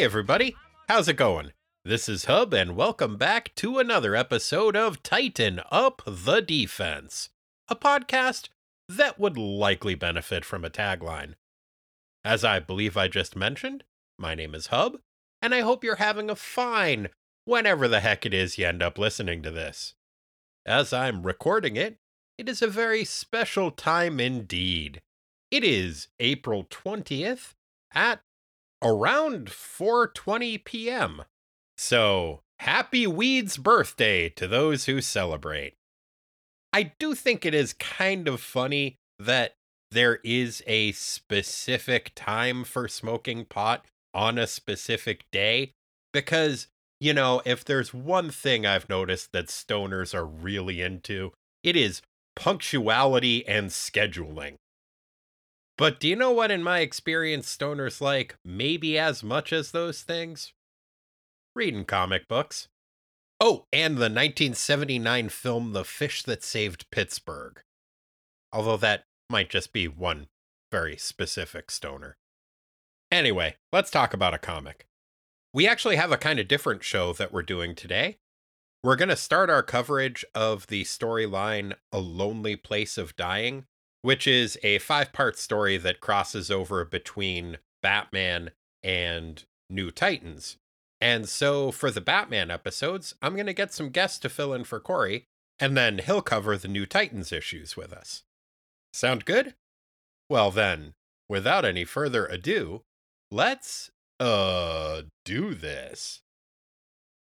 Hey, everybody. How's it going? This is Hub, and welcome back to another episode of Tighten Up the Defense, a podcast that would likely benefit from a tagline. As I believe I just mentioned, my name is Hub, and I hope you're having a fine whenever the heck it is you end up listening to this. As I'm recording it, it is a very special time indeed. It is April 20th at around 4:20 p.m. So, happy Weed's birthday to those who celebrate. I do think it is kind of funny that there is a specific time for smoking pot on a specific day because you know, if there's one thing I've noticed that stoners are really into, it is punctuality and scheduling. But do you know what, in my experience, stoners like maybe as much as those things? Reading comic books. Oh, and the 1979 film The Fish That Saved Pittsburgh. Although that might just be one very specific stoner. Anyway, let's talk about a comic. We actually have a kind of different show that we're doing today. We're going to start our coverage of the storyline A Lonely Place of Dying which is a five part story that crosses over between Batman and New Titans. And so for the Batman episodes, I'm going to get some guests to fill in for Corey, and then he'll cover the New Titans issues with us. Sound good? Well, then, without any further ado, let's, uh, do this.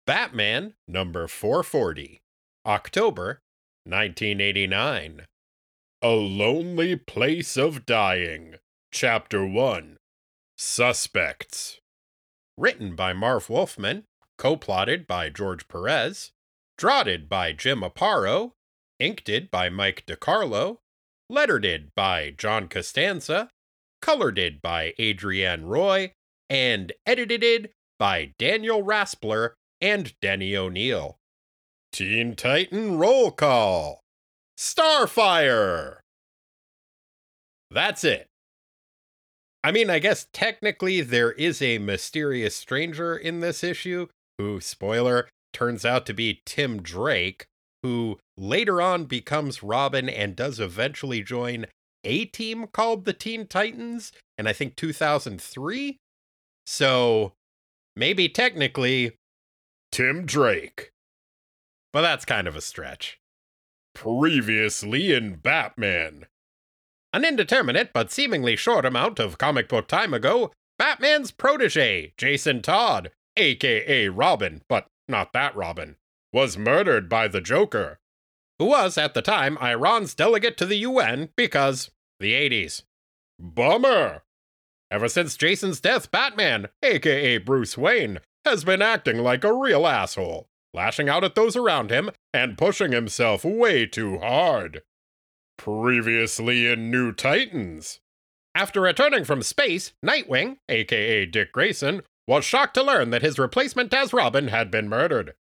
Batman number 440, October 1989. A Lonely Place of Dying, Chapter 1 Suspects. Written by Marv Wolfman, co plotted by George Perez, draughted by Jim Aparo, inked by Mike DeCarlo, lettered by John Costanza, colored by Adrienne Roy, and edited by Daniel Raspler and Denny O'Neil. Teen Titan Roll Call. Starfire! That's it. I mean, I guess technically there is a mysterious stranger in this issue who, spoiler, turns out to be Tim Drake, who later on becomes Robin and does eventually join a team called the Teen Titans in I think 2003. So maybe technically Tim Drake. But that's kind of a stretch. Previously in Batman. An indeterminate but seemingly short amount of comic book time ago, Batman's protege, Jason Todd, aka Robin, but not that Robin, was murdered by the Joker, who was at the time Iran's delegate to the UN because the 80s. Bummer! Ever since Jason's death, Batman, aka Bruce Wayne, has been acting like a real asshole lashing out at those around him and pushing himself way too hard. Previously in New Titans. After returning from space, Nightwing, aka Dick Grayson, was shocked to learn that his replacement as Robin had been murdered.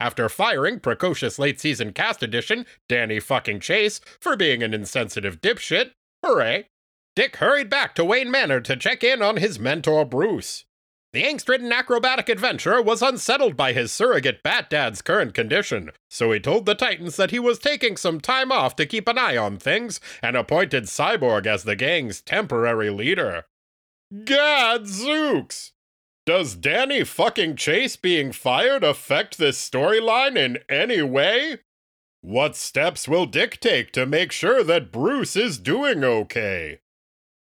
After firing precocious late season cast addition Danny fucking Chase for being an insensitive dipshit, hooray, Dick hurried back to Wayne Manor to check in on his mentor Bruce. The angst ridden acrobatic adventurer was unsettled by his surrogate Bat Dad's current condition, so he told the Titans that he was taking some time off to keep an eye on things and appointed Cyborg as the gang's temporary leader. Gadzooks! Does Danny fucking Chase being fired affect this storyline in any way? What steps will Dick take to make sure that Bruce is doing okay?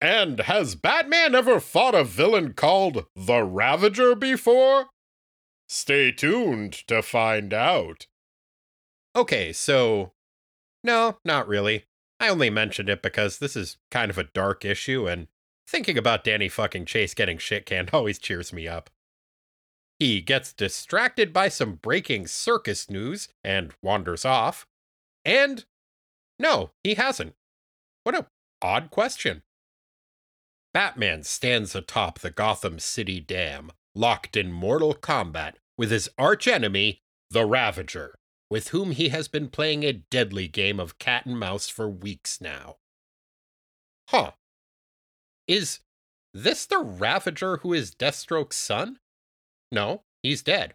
And has Batman ever fought a villain called the Ravager before? Stay tuned to find out. Okay, so. No, not really. I only mentioned it because this is kind of a dark issue, and thinking about Danny fucking Chase getting shit canned always cheers me up. He gets distracted by some breaking circus news and wanders off. And no, he hasn't. What a odd question. Batman stands atop the Gotham City Dam, locked in mortal combat with his archenemy, the Ravager, with whom he has been playing a deadly game of cat and mouse for weeks now. Huh. Is this the Ravager who is Deathstroke's son? No, he's dead.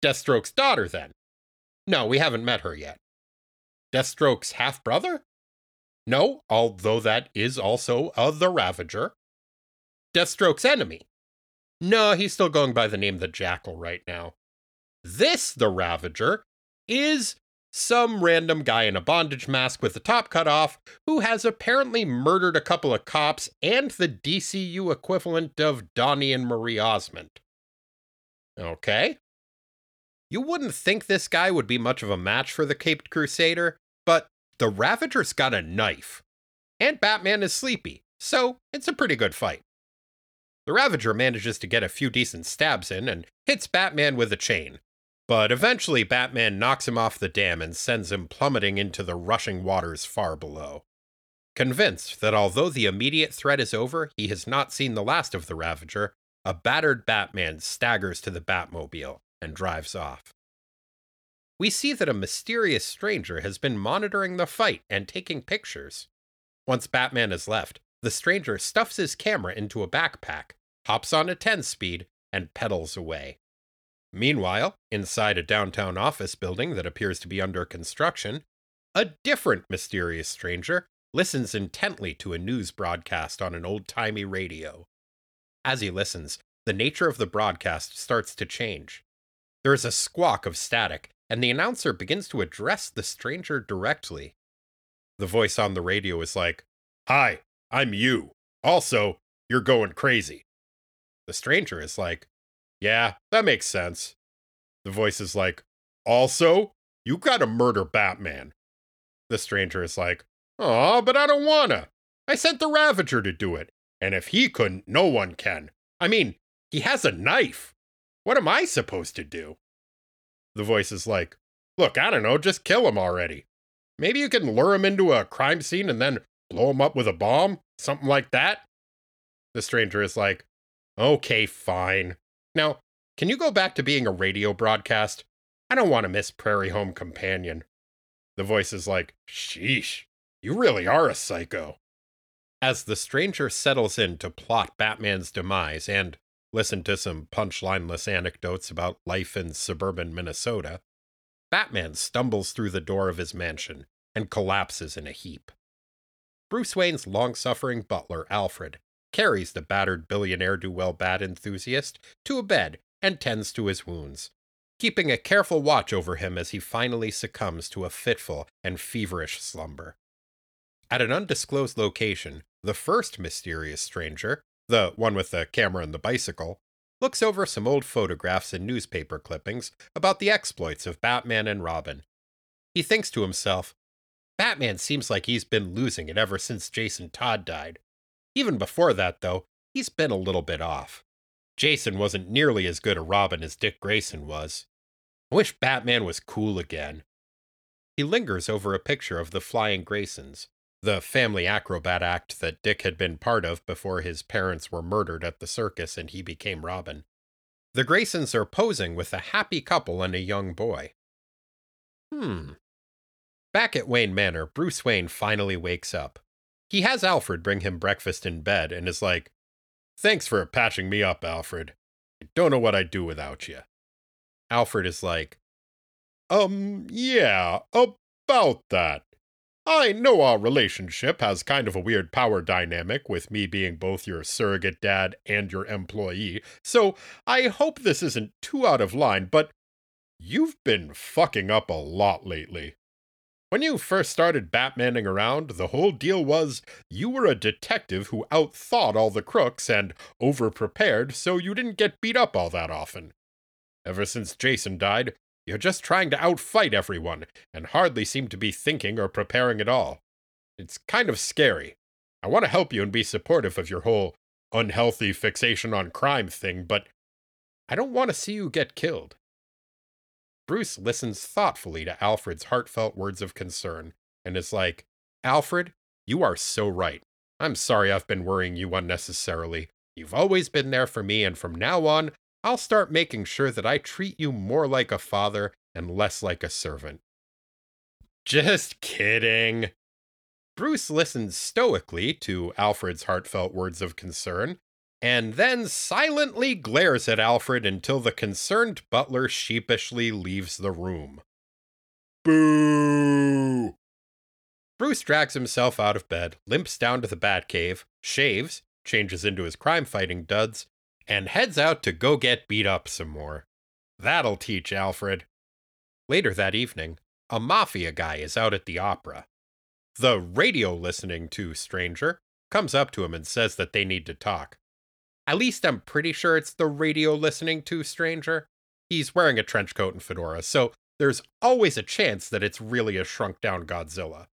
Deathstroke's daughter, then? No, we haven't met her yet. Deathstroke's half brother? No, although that is also uh, the Ravager. Deathstroke's enemy? No, he's still going by the name the Jackal right now. This, the Ravager, is some random guy in a bondage mask with the top cut off who has apparently murdered a couple of cops and the DCU equivalent of Donnie and Marie Osmond. Okay. You wouldn't think this guy would be much of a match for the Caped Crusader, but the Ravager's got a knife. And Batman is sleepy, so it's a pretty good fight. The Ravager manages to get a few decent stabs in and hits Batman with a chain, but eventually, Batman knocks him off the dam and sends him plummeting into the rushing waters far below. Convinced that although the immediate threat is over, he has not seen the last of the Ravager, a battered Batman staggers to the Batmobile and drives off. We see that a mysterious stranger has been monitoring the fight and taking pictures. Once Batman has left, the stranger stuffs his camera into a backpack, hops on a 10 speed, and pedals away. Meanwhile, inside a downtown office building that appears to be under construction, a different mysterious stranger listens intently to a news broadcast on an old timey radio. As he listens, the nature of the broadcast starts to change. There is a squawk of static, and the announcer begins to address the stranger directly. The voice on the radio is like, Hi, I'm you. Also, you're going crazy. The stranger is like, yeah, that makes sense. The voice is like, Also, you gotta murder Batman. The stranger is like, Aw, but I don't wanna. I sent the Ravager to do it. And if he couldn't, no one can. I mean, he has a knife. What am I supposed to do? The voice is like, Look, I don't know, just kill him already. Maybe you can lure him into a crime scene and then blow him up with a bomb? Something like that? The stranger is like, Okay, fine. Now, can you go back to being a radio broadcast? I don't want to miss Prairie Home Companion. The voice is like, Sheesh, you really are a psycho. As the stranger settles in to plot Batman's demise and listen to some punchlineless anecdotes about life in suburban Minnesota, Batman stumbles through the door of his mansion and collapses in a heap. Bruce Wayne's long suffering butler, Alfred, carries the battered billionaire do well bat enthusiast to a bed and tends to his wounds, keeping a careful watch over him as he finally succumbs to a fitful and feverish slumber. At an undisclosed location, the first mysterious stranger, the one with the camera and the bicycle, looks over some old photographs and newspaper clippings about the exploits of Batman and Robin. He thinks to himself, Batman seems like he's been losing it ever since Jason Todd died. Even before that, though, he's been a little bit off. Jason wasn't nearly as good a Robin as Dick Grayson was. I wish Batman was cool again. He lingers over a picture of the Flying Graysons, the family acrobat act that Dick had been part of before his parents were murdered at the circus and he became Robin. The Graysons are posing with a happy couple and a young boy. Hmm. Back at Wayne Manor, Bruce Wayne finally wakes up. He has Alfred bring him breakfast in bed and is like, Thanks for patching me up, Alfred. I don't know what I'd do without you. Alfred is like, Um, yeah, about that. I know our relationship has kind of a weird power dynamic with me being both your surrogate dad and your employee, so I hope this isn't too out of line, but you've been fucking up a lot lately. When you first started Batmaning around, the whole deal was you were a detective who outthought all the crooks and overprepared so you didn't get beat up all that often. Ever since Jason died, you're just trying to outfight everyone and hardly seem to be thinking or preparing at all. It's kind of scary. I want to help you and be supportive of your whole unhealthy fixation on crime thing, but I don't want to see you get killed. Bruce listens thoughtfully to Alfred's heartfelt words of concern and is like, Alfred, you are so right. I'm sorry I've been worrying you unnecessarily. You've always been there for me, and from now on, I'll start making sure that I treat you more like a father and less like a servant. Just kidding. Bruce listens stoically to Alfred's heartfelt words of concern and then silently glares at Alfred until the concerned butler sheepishly leaves the room. Boo! Bruce drags himself out of bed, limps down to the Batcave, shaves, changes into his crime fighting duds, and heads out to go get beat up some more. That'll teach Alfred. Later that evening, a mafia guy is out at the opera. The radio listening to stranger comes up to him and says that they need to talk. At least I'm pretty sure it's the radio listening to stranger. He's wearing a trench coat and fedora, so there's always a chance that it's really a shrunk down Godzilla.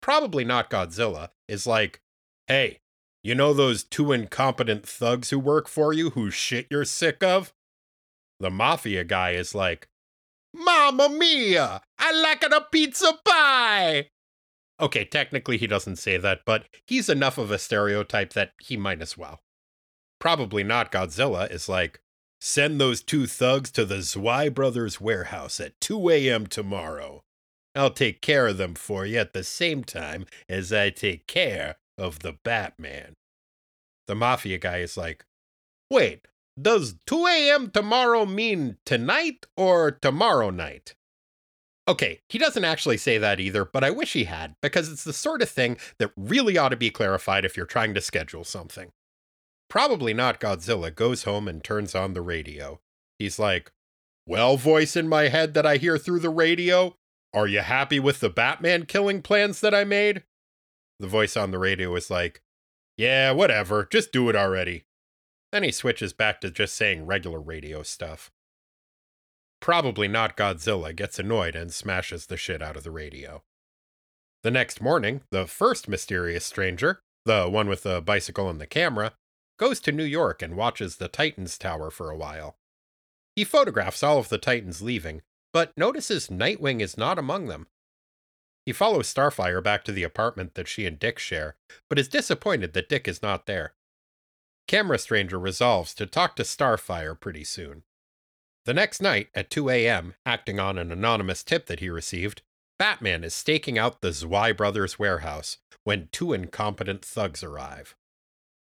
Probably not Godzilla, is like, hey, you know those two incompetent thugs who work for you whose shit you're sick of? The mafia guy is like, Mamma mia! I like it a pizza pie! Okay, technically he doesn't say that, but he's enough of a stereotype that he might as well. Probably not Godzilla is like, send those two thugs to the Zwei Brothers warehouse at 2 a.m. tomorrow. I'll take care of them for you at the same time as I take care of the Batman. The mafia guy is like, wait, does 2 a.m. tomorrow mean tonight or tomorrow night? Okay, he doesn't actually say that either, but I wish he had, because it's the sort of thing that really ought to be clarified if you're trying to schedule something. Probably not Godzilla goes home and turns on the radio. He's like, Well, voice in my head that I hear through the radio, are you happy with the Batman killing plans that I made? The voice on the radio is like, Yeah, whatever, just do it already. Then he switches back to just saying regular radio stuff. Probably not Godzilla gets annoyed and smashes the shit out of the radio. The next morning, the first mysterious stranger, the one with the bicycle and the camera, goes to New York and watches the Titans Tower for a while. He photographs all of the Titans leaving, but notices Nightwing is not among them. He follows Starfire back to the apartment that she and Dick share, but is disappointed that Dick is not there. Camera Stranger resolves to talk to Starfire pretty soon. The next night, at 2 a.m., acting on an anonymous tip that he received, Batman is staking out the Zwei brothers' warehouse when two incompetent thugs arrive.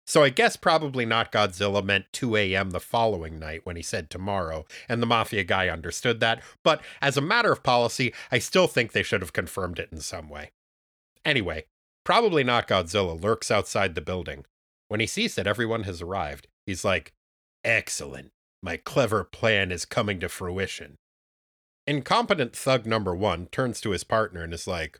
So I guess probably not Godzilla meant 2 a.m. the following night when he said tomorrow, and the Mafia guy understood that, but as a matter of policy, I still think they should have confirmed it in some way. Anyway, probably not Godzilla lurks outside the building, when he sees that everyone has arrived, he's like, Excellent. My clever plan is coming to fruition. Incompetent thug number one turns to his partner and is like,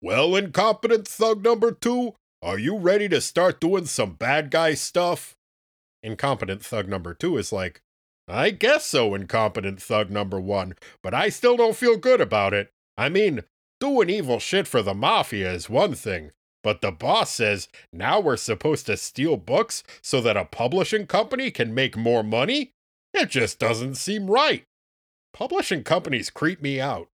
Well, incompetent thug number two, are you ready to start doing some bad guy stuff? Incompetent thug number two is like, I guess so, incompetent thug number one, but I still don't feel good about it. I mean, doing evil shit for the mafia is one thing, but the boss says now we're supposed to steal books so that a publishing company can make more money? It just doesn't seem right. Publishing companies creep me out.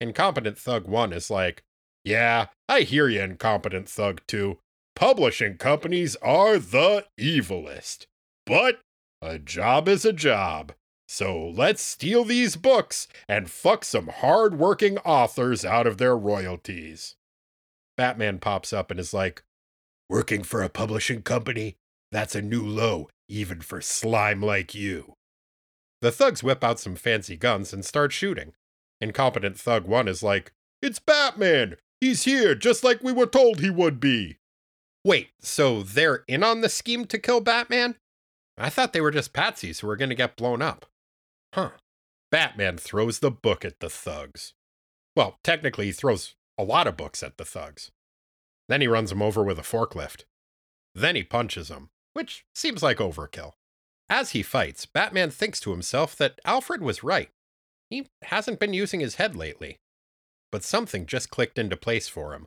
Incompetent Thug 1 is like, yeah, I hear you, Incompetent Thug too. Publishing companies are the evilest. But a job is a job. So let's steal these books and fuck some hard working authors out of their royalties. Batman pops up and is like, Working for a publishing company? That's a new low, even for slime like you. The thugs whip out some fancy guns and start shooting. Incompetent Thug 1 is like, It's Batman! He's here, just like we were told he would be! Wait, so they're in on the scheme to kill Batman? I thought they were just patsies who were going to get blown up. Huh. Batman throws the book at the thugs. Well, technically, he throws a lot of books at the thugs. Then he runs them over with a forklift. Then he punches them, which seems like overkill. As he fights, Batman thinks to himself that Alfred was right. He hasn't been using his head lately. But something just clicked into place for him.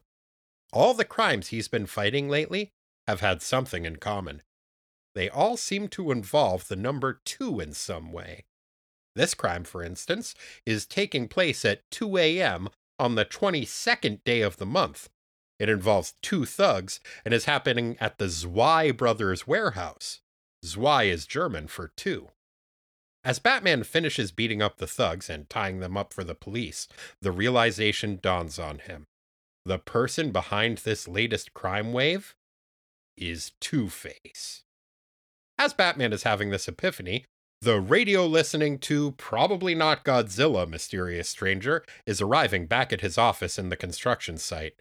All the crimes he's been fighting lately have had something in common. They all seem to involve the number two in some way. This crime, for instance, is taking place at 2 a.m on the 22nd day of the month. It involves two thugs and is happening at the Zwei brothers' warehouse. Zwei is German for two. As Batman finishes beating up the thugs and tying them up for the police, the realization dawns on him. The person behind this latest crime wave is Two Face. As Batman is having this epiphany, the radio listening to probably not Godzilla mysterious stranger is arriving back at his office in the construction site.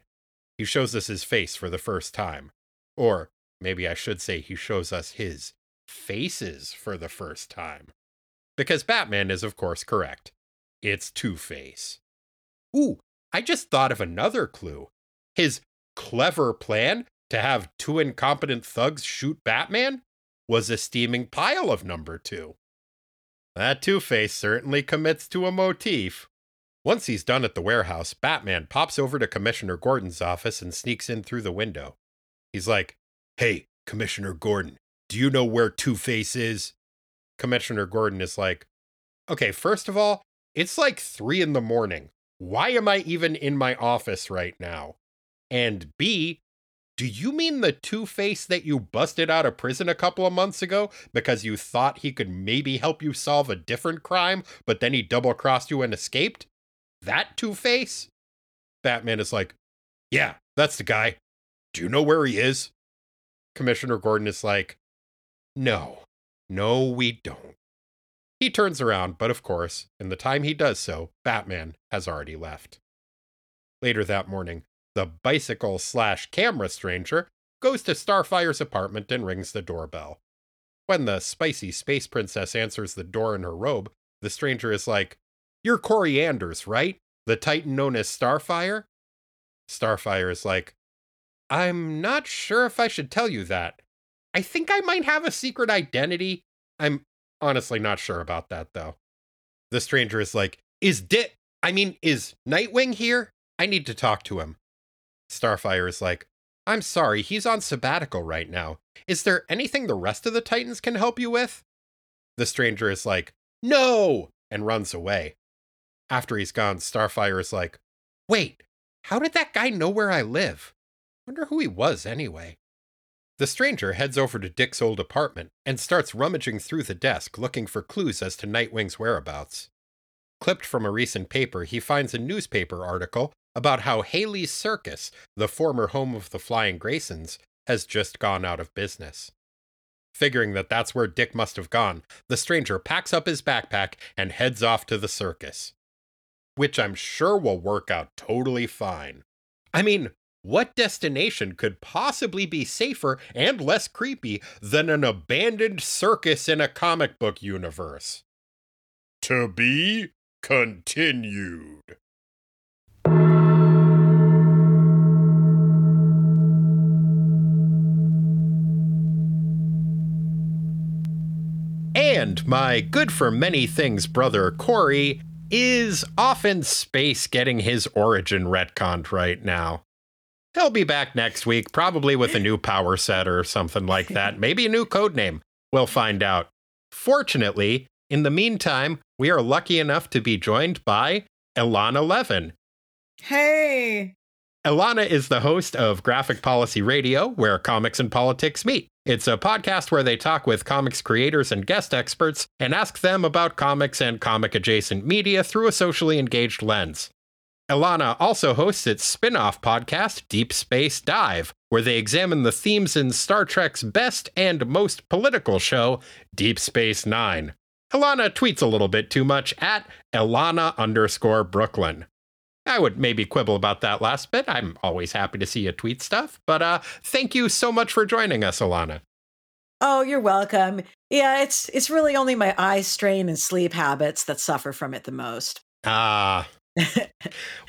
He shows us his face for the first time. Or maybe I should say he shows us his faces for the first time. Because Batman is, of course, correct. It's Two Face. Ooh, I just thought of another clue. His clever plan to have two incompetent thugs shoot Batman was a steaming pile of number two. That Two Face certainly commits to a motif. Once he's done at the warehouse, Batman pops over to Commissioner Gordon's office and sneaks in through the window. He's like, Hey, Commissioner Gordon, do you know where Two Face is? Commissioner Gordon is like, Okay, first of all, it's like three in the morning. Why am I even in my office right now? And B, do you mean the Two Face that you busted out of prison a couple of months ago because you thought he could maybe help you solve a different crime, but then he double crossed you and escaped? That Two Face? Batman is like, Yeah, that's the guy. Do you know where he is? Commissioner Gordon is like, No, no, we don't. He turns around, but of course, in the time he does so, Batman has already left. Later that morning, the bicycle slash camera stranger goes to Starfire's apartment and rings the doorbell. When the spicy space princess answers the door in her robe, the stranger is like, You're Kory Anders, right? The titan known as Starfire? Starfire is like, I'm not sure if I should tell you that. I think I might have a secret identity. I'm honestly not sure about that, though. The stranger is like, Is Dit? I mean, is Nightwing here? I need to talk to him. Starfire is like, I'm sorry, he's on sabbatical right now. Is there anything the rest of the Titans can help you with? The stranger is like, No! and runs away. After he's gone, Starfire is like, Wait, how did that guy know where I live? Wonder who he was anyway. The stranger heads over to Dick's old apartment and starts rummaging through the desk looking for clues as to Nightwing's whereabouts. Clipped from a recent paper, he finds a newspaper article about how Haly's Circus, the former home of the Flying Graysons, has just gone out of business. Figuring that that's where Dick must have gone, the stranger packs up his backpack and heads off to the circus. Which I'm sure will work out totally fine. I mean, what destination could possibly be safer and less creepy than an abandoned circus in a comic book universe? To be continued. And my good for many things brother Corey is off in space getting his origin retconned right now. He'll be back next week, probably with a new power set or something like that. Maybe a new code name. We'll find out. Fortunately, in the meantime, we are lucky enough to be joined by Ilana Levin. Hey. Ilana is the host of Graphic Policy Radio, where comics and politics meet. It's a podcast where they talk with comics creators and guest experts and ask them about comics and comic adjacent media through a socially engaged lens. Ilana also hosts its spin off podcast, Deep Space Dive, where they examine the themes in Star Trek's best and most political show, Deep Space Nine. Ilana tweets a little bit too much at Ilana underscore Brooklyn. I would maybe quibble about that last bit. I'm always happy to see you tweet stuff. But uh, thank you so much for joining us, Ilana. Oh, you're welcome. Yeah, it's it's really only my eye strain and sleep habits that suffer from it the most. Ah.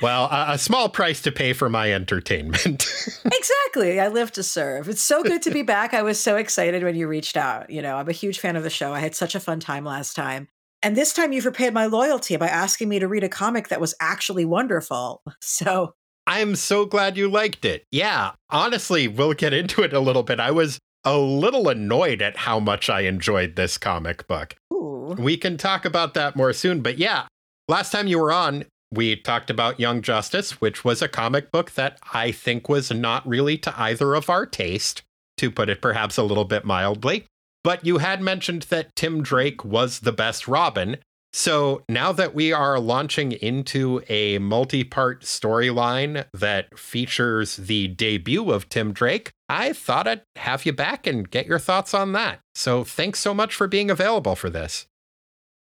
Well, a, a small price to pay for my entertainment. exactly. I live to serve. It's so good to be back. I was so excited when you reached out. You know, I'm a huge fan of the show. I had such a fun time last time. And this time you've repaid my loyalty by asking me to read a comic that was actually wonderful. So I'm so glad you liked it. Yeah, honestly, we'll get into it a little bit. I was a little annoyed at how much I enjoyed this comic book. Ooh. We can talk about that more soon. But yeah, last time you were on, we talked about Young Justice, which was a comic book that I think was not really to either of our taste, to put it perhaps a little bit mildly. But you had mentioned that Tim Drake was the best Robin. So now that we are launching into a multi part storyline that features the debut of Tim Drake, I thought I'd have you back and get your thoughts on that. So thanks so much for being available for this.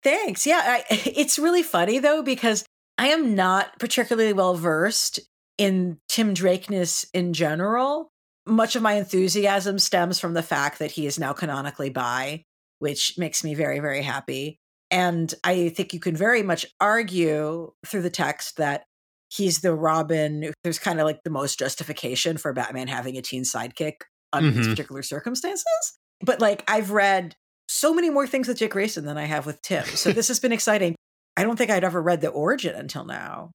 Thanks. Yeah, I, it's really funny though because I am not particularly well versed in Tim Drakeness in general. Much of my enthusiasm stems from the fact that he is now canonically bi, which makes me very, very happy. And I think you can very much argue through the text that he's the Robin. There's kind of like the most justification for Batman having a teen sidekick under mm-hmm. these particular circumstances. But like I've read so many more things with Dick Grayson than I have with Tim. So this has been exciting. I don't think I'd ever read the origin until now.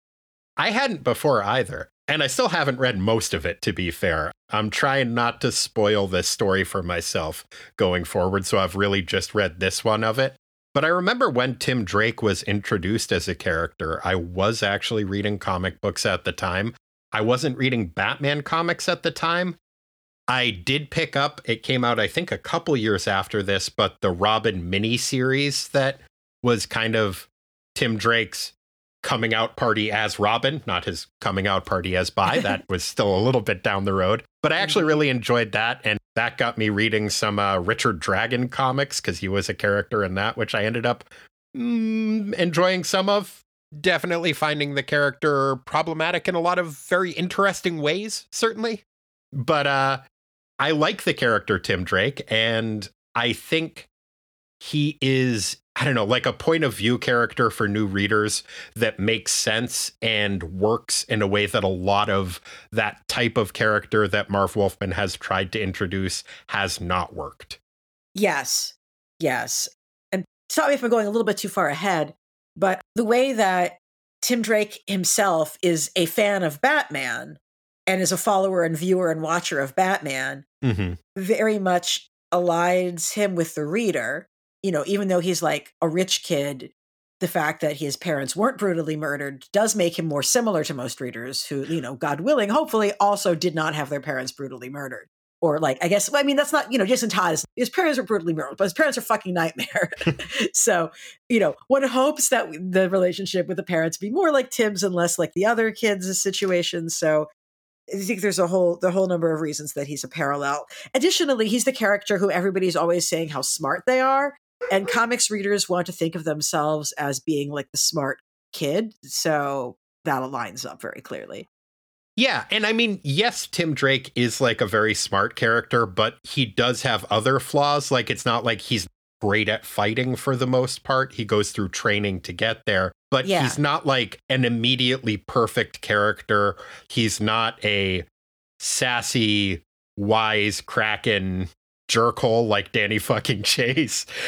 I hadn't before either. And I still haven't read most of it, to be fair. I'm trying not to spoil this story for myself going forward. So I've really just read this one of it. But I remember when Tim Drake was introduced as a character, I was actually reading comic books at the time. I wasn't reading Batman comics at the time. I did pick up, it came out, I think, a couple years after this, but the Robin mini series that was kind of Tim Drake's coming out party as Robin, not his coming out party as Bi. That was still a little bit down the road. But I actually mm-hmm. really enjoyed that. And that got me reading some uh, Richard Dragon comics because he was a character in that, which I ended up mm, enjoying some of. Definitely finding the character problematic in a lot of very interesting ways, certainly. But uh, I like the character Tim Drake, and I think he is I don't know, like a point of view character for new readers that makes sense and works in a way that a lot of that type of character that Marv Wolfman has tried to introduce has not worked. Yes. Yes. And stop me if I'm going a little bit too far ahead, but the way that Tim Drake himself is a fan of Batman and is a follower and viewer and watcher of Batman mm-hmm. very much aligns him with the reader you know, even though he's like a rich kid, the fact that his parents weren't brutally murdered does make him more similar to most readers who, you know, God willing, hopefully also did not have their parents brutally murdered. Or like, I guess, I mean, that's not, you know, Jason Todd, his parents were brutally murdered, but his parents are fucking nightmare. so, you know, one hopes that the relationship with the parents be more like Tim's and less like the other kids' situations. So I think there's a whole the whole number of reasons that he's a parallel. Additionally, he's the character who everybody's always saying how smart they are, and comics readers want to think of themselves as being like the smart kid. So that aligns up very clearly. Yeah, and I mean, yes, Tim Drake is like a very smart character, but he does have other flaws. Like, it's not like he's great at fighting for the most part. He goes through training to get there, but yeah. he's not like an immediately perfect character. He's not a sassy, wise, kraken jerkhole like Danny fucking Chase.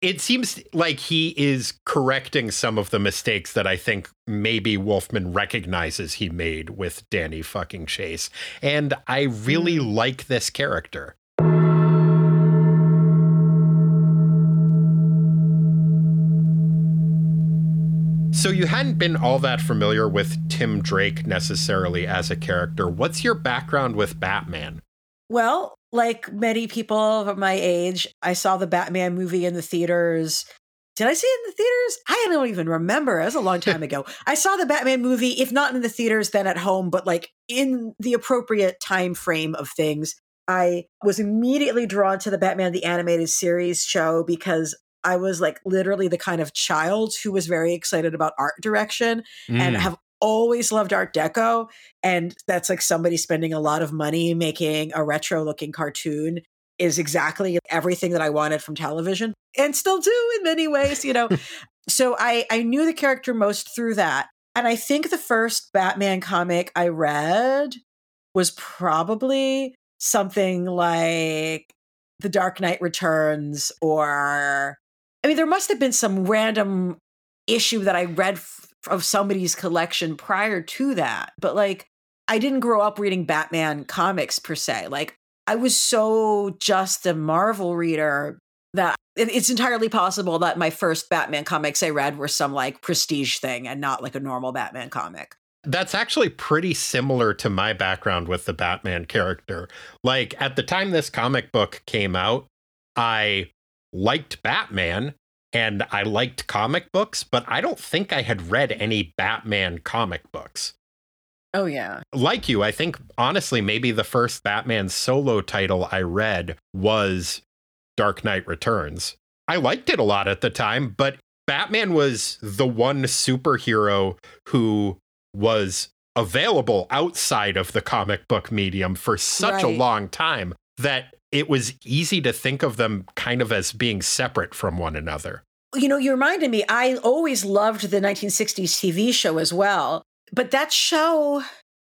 it seems like he is correcting some of the mistakes that I think maybe Wolfman recognizes he made with Danny fucking Chase. And I really mm. like this character. So you hadn't been all that familiar with Tim Drake necessarily as a character. What's your background with Batman? Well, like many people of my age, I saw the Batman movie in the theaters. Did I see it in the theaters? I don't even remember. It was a long time ago. I saw the Batman movie, if not in the theaters, then at home, but like in the appropriate time frame of things. I was immediately drawn to the Batman the Animated Series show because I was like literally the kind of child who was very excited about art direction mm. and have always loved Art Deco. And that's like somebody spending a lot of money making a retro looking cartoon is exactly everything that I wanted from television and still do in many ways, you know. so I, I knew the character most through that. And I think the first Batman comic I read was probably something like The Dark Knight Returns or I mean there must have been some random issue that I read of somebody's collection prior to that. But like, I didn't grow up reading Batman comics per se. Like, I was so just a Marvel reader that it's entirely possible that my first Batman comics I read were some like prestige thing and not like a normal Batman comic. That's actually pretty similar to my background with the Batman character. Like at the time this comic book came out, I liked Batman and I liked comic books, but I don't think I had read any Batman comic books. Oh, yeah. Like you, I think honestly, maybe the first Batman solo title I read was Dark Knight Returns. I liked it a lot at the time, but Batman was the one superhero who was available outside of the comic book medium for such right. a long time that it was easy to think of them kind of as being separate from one another. You know, you reminded me, I always loved the 1960s TV show as well. But that show,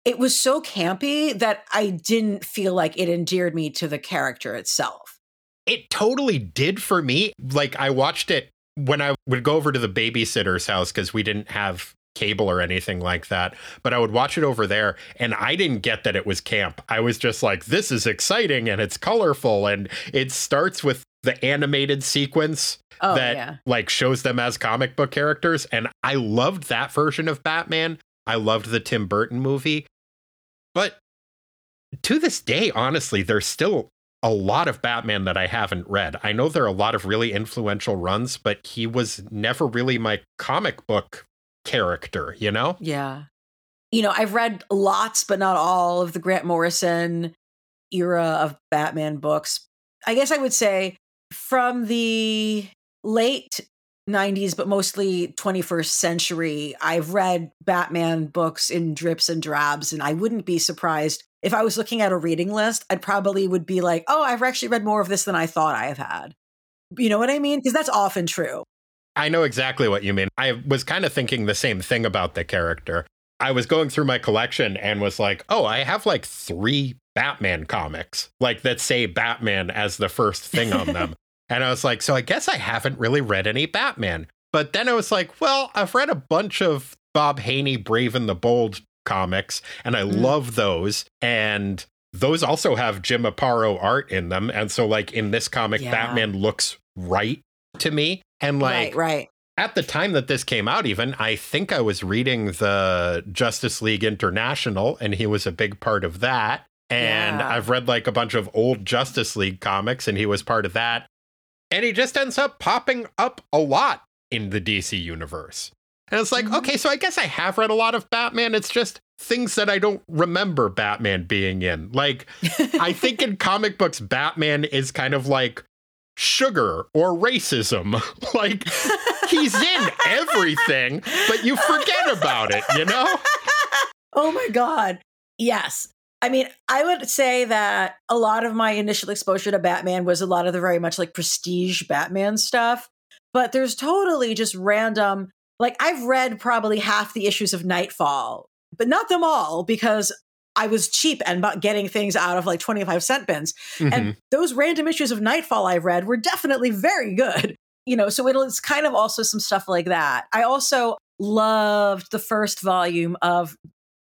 it was so campy that I didn't feel like it endeared me to the character itself. It totally did for me. Like, I watched it when I would go over to the babysitter's house because we didn't have cable or anything like that. But I would watch it over there and I didn't get that it was camp. I was just like, this is exciting and it's colorful. And it starts with the animated sequence oh, that yeah. like shows them as comic book characters. And I loved that version of Batman. I loved the Tim Burton movie. But to this day, honestly, there's still a lot of Batman that I haven't read. I know there are a lot of really influential runs, but he was never really my comic book character, you know? Yeah. You know, I've read lots, but not all of the Grant Morrison era of Batman books. I guess I would say from the late 90s, but mostly 21st century, I've read Batman books in drips and drabs, and I wouldn't be surprised if I was looking at a reading list, I'd probably would be like, oh, I've actually read more of this than I thought I have had. You know what I mean? Because that's often true. I know exactly what you mean. I was kind of thinking the same thing about the character. I was going through my collection and was like, oh, I have like three Batman comics, like that say Batman as the first thing on them. and I was like, so I guess I haven't really read any Batman. But then I was like, well, I've read a bunch of Bob Haney Brave and the Bold comics, and I mm. love those. And those also have Jim Aparo art in them. And so, like, in this comic, yeah. Batman looks right to me. And like, right, right. At the time that this came out, even I think I was reading the Justice League International, and he was a big part of that. And yeah. I've read like a bunch of old Justice League comics, and he was part of that. And he just ends up popping up a lot in the DC universe. And it's like, mm-hmm. okay, so I guess I have read a lot of Batman. It's just things that I don't remember Batman being in. Like, I think in comic books, Batman is kind of like sugar or racism. like he's in everything, but you forget about it, you know? Oh my God. Yes. I mean, I would say that a lot of my initial exposure to Batman was a lot of the very much like prestige Batman stuff, but there's totally just random. Like, I've read probably half the issues of Knightfall, but not them all because I was cheap and getting things out of like 25 cent bins. Mm-hmm. And those random issues of Knightfall I read were definitely very good. You know, so it's kind of also some stuff like that. I also loved the first volume of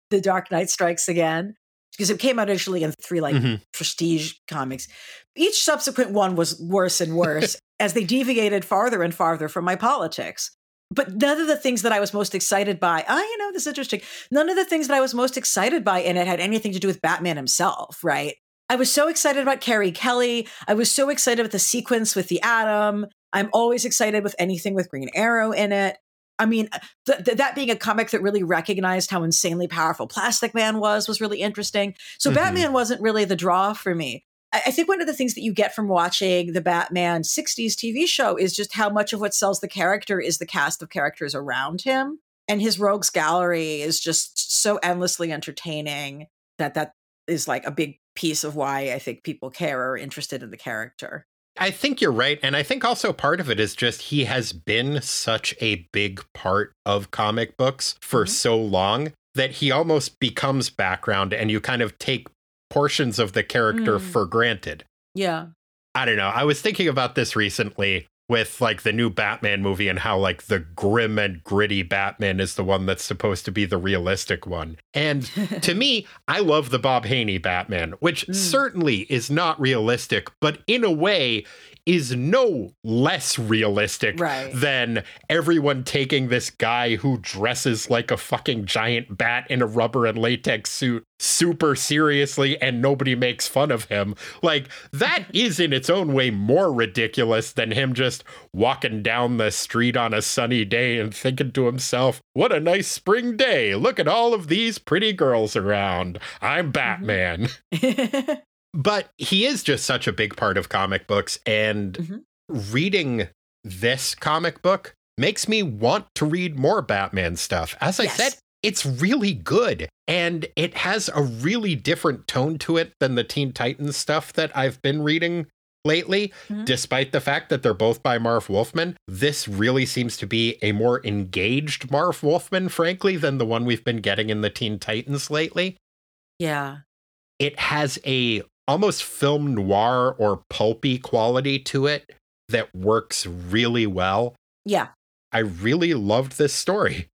The Dark Knight Strikes Again because it came out initially in three like mm-hmm. prestige comics. Each subsequent one was worse and worse as they deviated farther and farther from my politics but none of the things that I was most excited by, ah, you know, this is interesting. None of the things that I was most excited by in it had anything to do with Batman himself, right? I was so excited about Carrie Kelly. I was so excited with the sequence with the Atom. I'm always excited with anything with Green Arrow in it. I mean, th- th- that being a comic that really recognized how insanely powerful Plastic Man was was really interesting. So mm-hmm. Batman wasn't really the draw for me. I think one of the things that you get from watching the Batman 60s TV show is just how much of what sells the character is the cast of characters around him. And his rogues gallery is just so endlessly entertaining that that is like a big piece of why I think people care or are interested in the character. I think you're right. And I think also part of it is just he has been such a big part of comic books for mm-hmm. so long that he almost becomes background and you kind of take portions of the character mm. for granted. Yeah. I don't know. I was thinking about this recently with like the new Batman movie and how like the grim and gritty Batman is the one that's supposed to be the realistic one. And to me, I love the Bob Haney Batman, which mm. certainly is not realistic, but in a way is no less realistic right. than everyone taking this guy who dresses like a fucking giant bat in a rubber and latex suit super seriously and nobody makes fun of him. Like, that is in its own way more ridiculous than him just just walking down the street on a sunny day and thinking to himself, what a nice spring day. Look at all of these pretty girls around. I'm mm-hmm. Batman. But he is just such a big part of comic books. And mm-hmm. reading this comic book makes me want to read more Batman stuff. As I yes. said, it's really good and it has a really different tone to it than the Teen Titans stuff that I've been reading lately, mm-hmm. despite the fact that they're both by Marv Wolfman. This really seems to be a more engaged Marv Wolfman, frankly, than the one we've been getting in the Teen Titans lately. Yeah. It has a almost film noir or pulpy quality to it that works really well. Yeah. I really loved this story.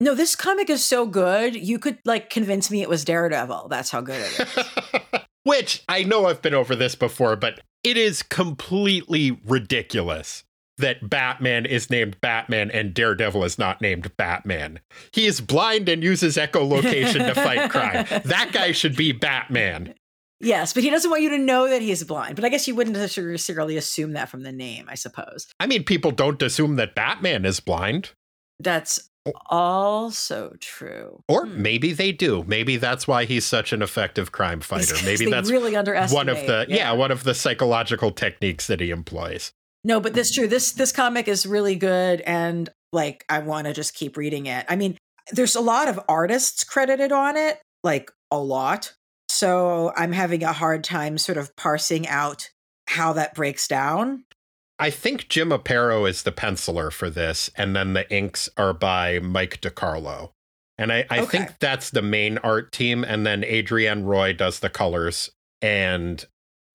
No, this comic is so good. You could like convince me it was Daredevil. That's how good it is. Which I know I've been over this before, but it is completely ridiculous that Batman is named Batman and Daredevil is not named Batman. He is blind and uses echolocation to fight crime. That guy should be Batman. Yes, but he doesn't want you to know that he's blind. But I guess you wouldn't necessarily assume that from the name, I suppose. I mean, people don't assume that Batman is blind. That's also true. Or hmm. maybe they do. Maybe that's why he's such an effective crime fighter. Maybe that's really underestimated. One of the yeah. yeah, one of the psychological techniques that he employs. No, but this true. This this comic is really good and like I want to just keep reading it. I mean, there's a lot of artists credited on it, like a lot. So I'm having a hard time sort of parsing out how that breaks down. I think Jim Aparo is the penciler for this, and then the inks are by Mike DeCarlo. And I, I okay. think that's the main art team, and then Adrienne Roy does the colors, and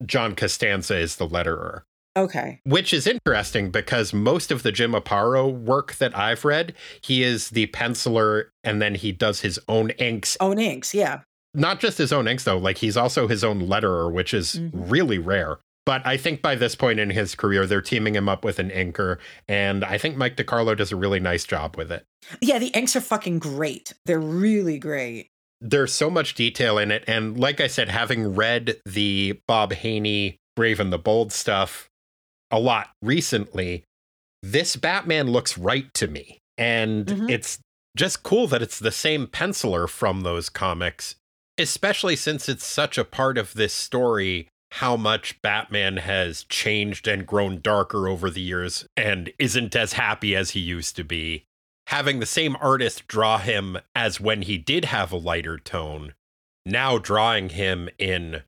John Costanza is the letterer. Okay. Which is interesting because most of the Jim Aparo work that I've read, he is the penciler and then he does his own inks. Own inks, yeah not just his own inks though like he's also his own letterer which is mm-hmm. really rare. But i think by this point in his career they're teaming him up with an inker and i think mike decarlo does a really nice job with it. Yeah the inks are fucking great. They're really great. There's so much detail in it and like i said having read the bob haney brave and the bold stuff a lot recently this batman looks right to me. And mm-hmm. it's just cool that it's the same penciler from those comics especially since it's such a part of this story how much Batman has changed and grown darker over the years and isn't as happy as he used to be. Having the same artist draw him as when he did have a lighter tone, now drawing him in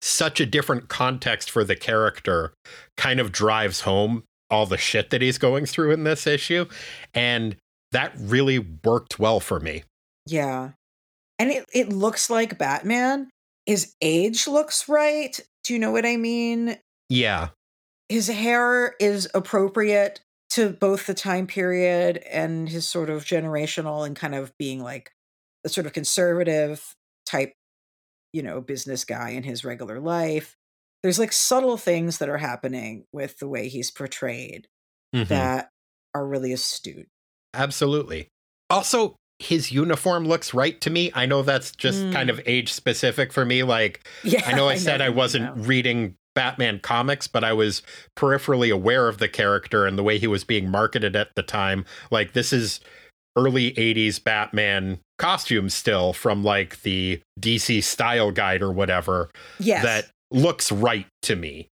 such a different context for the character kind of drives home all the shit that he's going through in this issue. And that really worked well for me. Yeah and it, it looks like Batman. His age looks right. Do you know what I mean? Yeah. His hair is appropriate to both the time period and his sort of generational and kind of being like a sort of conservative type, you know, business guy in his regular life. There's like subtle things that are happening with the way he's portrayed mm-hmm. that are really astute. Absolutely. Also, his uniform looks right to me. I know that's just mm. kind of age specific for me. Like, yeah, I know I, I said know I wasn't know. reading Batman comics, but I was peripherally aware of the character and the way he was being marketed at the time. Like, this is early 80s Batman costume still from like the DC style guide or whatever. Yes. That looks right to me.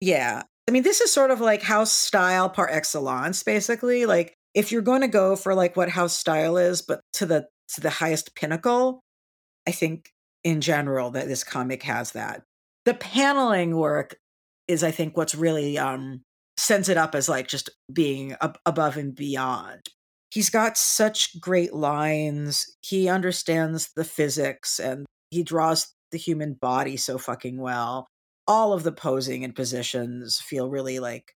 Yeah. I mean, this is sort of like house style par excellence, basically. Like, if you're going to go for like what house style is, but to the to the highest pinnacle, I think in general that this comic has that. The paneling work is, I think, what's really um, sends it up as like just being ab- above and beyond. He's got such great lines. He understands the physics and he draws the human body so fucking well. All of the posing and positions feel really like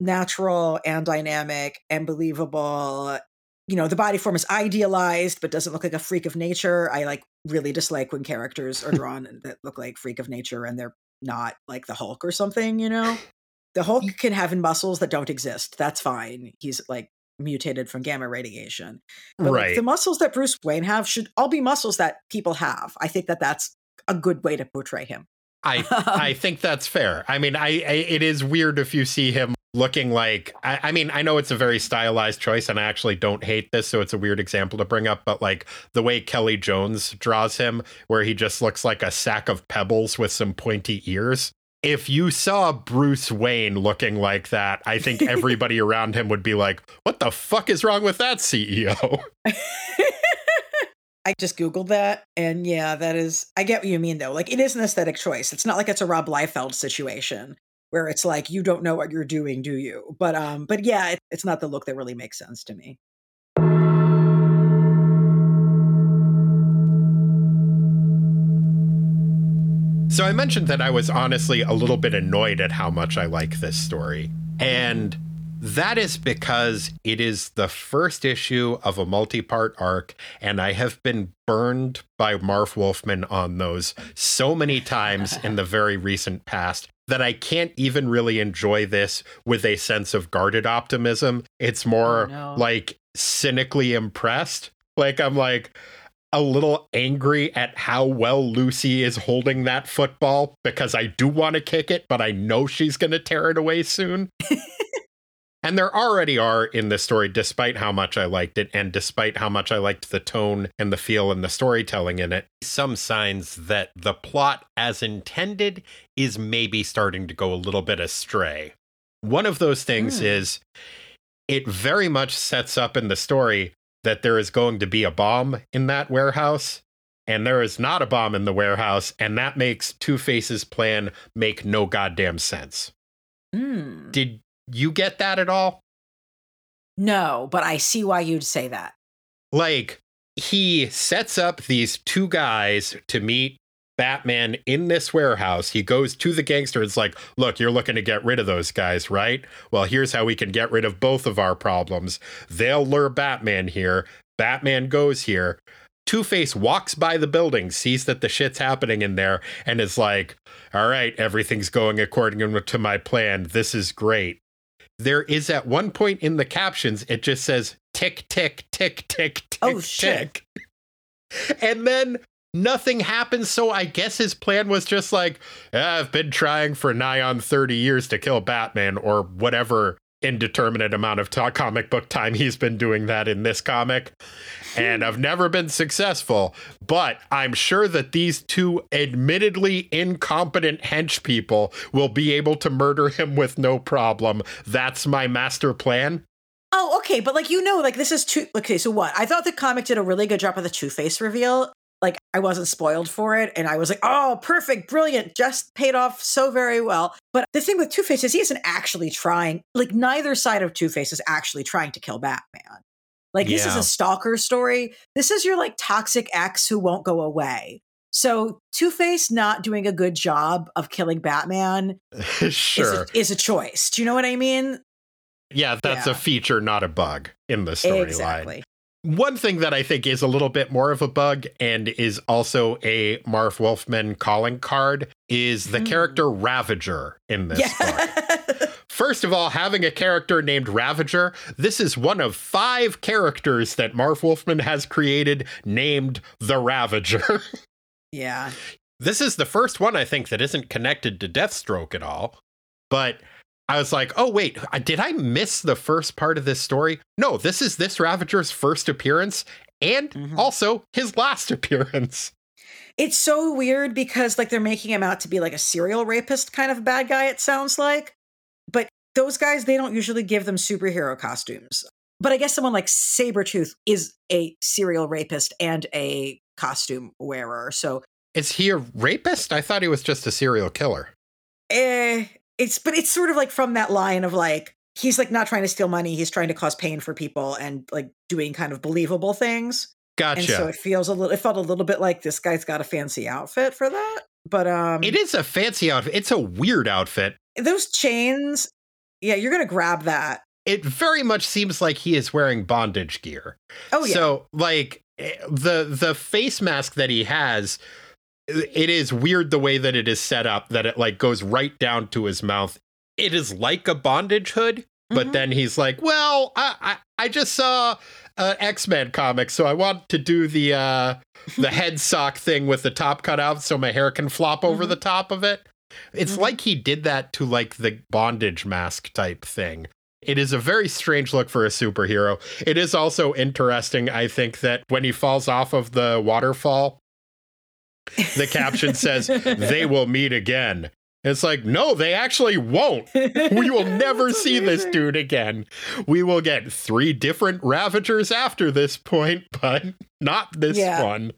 natural and dynamic and believable. You know, the body form is idealized but doesn't look like a freak of nature. I like really dislike when characters are drawn that look like freak of nature and they're not like the Hulk or something, you know? The Hulk can have muscles that don't exist. That's fine. He's like mutated from gamma radiation. But right. Like, the muscles that Bruce Wayne have should all be muscles that people have. I think that that's a good way to portray him. I I think that's fair. I mean, I, I, it is weird if you see him looking like I, I, mean, I know it's a very stylized choice, and I actually don't hate this, so it's a weird example to bring up, but like the way Kelly Jones draws him, where he just looks like a sack of pebbles with some pointy ears. If you saw Bruce Wayne looking like that, I think everybody around him would be like, What the fuck is wrong with that CEO? I just Googled that. And yeah, that is, I get what you mean though. Like it is an aesthetic choice. It's not like it's a Rob Liefeld situation where it's like, you don't know what you're doing, do you? But, um, but yeah, it, it's not the look that really makes sense to me. So I mentioned that I was honestly a little bit annoyed at how much I like this story. And that is because it is the first issue of a multi part arc, and I have been burned by Marv Wolfman on those so many times in the very recent past that I can't even really enjoy this with a sense of guarded optimism. It's oh, more oh, no. like cynically impressed. Like, I'm like, a little angry at how well Lucy is holding that football because I do want to kick it, but I know she's going to tear it away soon. And there already are in this story, despite how much I liked it, and despite how much I liked the tone and the feel and the storytelling in it, some signs that the plot as intended is maybe starting to go a little bit astray. One of those things mm. is it very much sets up in the story that there is going to be a bomb in that warehouse. And there is not a bomb in the warehouse, and that makes Two Face's plan make no goddamn sense. Mm. Did you get that at all? No, but I see why you'd say that. Like, he sets up these two guys to meet Batman in this warehouse. He goes to the gangster. It's like, look, you're looking to get rid of those guys, right? Well, here's how we can get rid of both of our problems. They'll lure Batman here. Batman goes here. Two Face walks by the building, sees that the shit's happening in there, and is like, all right, everything's going according to my plan. This is great there is at one point in the captions, it just says tick, tick, tick, tick, tick, oh, tick. And then nothing happens. So I guess his plan was just like, I've been trying for nigh on 30 years to kill Batman or whatever indeterminate amount of ta- comic book time he's been doing that in this comic and I've never been successful but I'm sure that these two admittedly incompetent hench people will be able to murder him with no problem that's my master plan Oh, okay, but like you know, like this is two. Okay, so what? I thought the comic did a really good job of the Two Face reveal, like I wasn't spoiled for it. And I was like, oh, perfect, brilliant, just paid off so very well. But the thing with Two Face is he isn't actually trying, like, neither side of Two Face is actually trying to kill Batman. Like, yeah. this is a stalker story. This is your like toxic ex who won't go away. So Two Face not doing a good job of killing Batman sure. is, a, is a choice. Do you know what I mean? Yeah, that's yeah. a feature, not a bug in the storyline. Exactly. One thing that I think is a little bit more of a bug and is also a Marv Wolfman calling card is the mm. character Ravager in this book. First of all, having a character named Ravager, this is one of five characters that Marv Wolfman has created named the Ravager. yeah. This is the first one I think that isn't connected to Deathstroke at all. But I was like, oh, wait, did I miss the first part of this story? No, this is this Ravager's first appearance and mm-hmm. also his last appearance. It's so weird because, like, they're making him out to be like a serial rapist kind of bad guy, it sounds like. Those guys, they don't usually give them superhero costumes. But I guess someone like Sabretooth is a serial rapist and a costume wearer. So. Is he a rapist? I thought he was just a serial killer. Eh, it's but it's sort of like from that line of like he's like not trying to steal money he's trying to cause pain for people and like doing kind of believable things gotcha and so it feels a little it felt a little bit like this guy's got a fancy outfit for that but um it is a fancy outfit it's a weird outfit those chains yeah you're gonna grab that it very much seems like he is wearing bondage gear oh yeah so like eh, the the face mask that he has it is weird the way that it is set up that it like goes right down to his mouth. It is like a bondage hood, but mm-hmm. then he's like, "Well, I, I I just saw an X-Men comic, so I want to do the uh the head sock thing with the top cut out so my hair can flop over Mhm. the top of it. It's Mhm. like he did that to like the bondage mask type thing. It is a very strange look for a superhero. It is also interesting, I think, that when he falls off of the waterfall, the caption says, They will meet again. It's like, no, they actually won't. We will never see this dude again. We will get three different Ravagers after this point, but not this Yeah. one.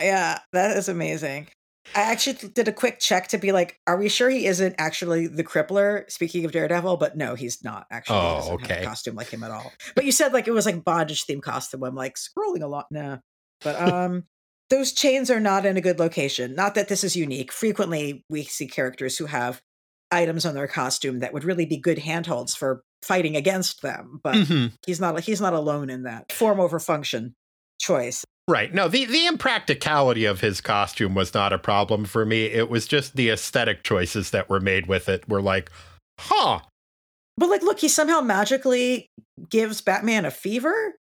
Yeah, that is amazing. I actually did a quick check to be like, are we sure he isn't actually the crippler? Speaking of Daredevil, but no, he's not actually. He Oh, doesn't have a okay. costume like him at all. But you said like it was like bondage themed costume. I'm like scrolling a lot. Nah. But um those chains are not in a good location. Not that this is unique. Frequently we see characters who have items on their costume that would really be good handholds for fighting against them. But Mhm. he's not he's not alone in that form over function choice. Right. No, the, the impracticality of his costume was not a problem for me. It was just the aesthetic choices that were made with it were like, huh, But like, look, he somehow magically gives Batman a fever.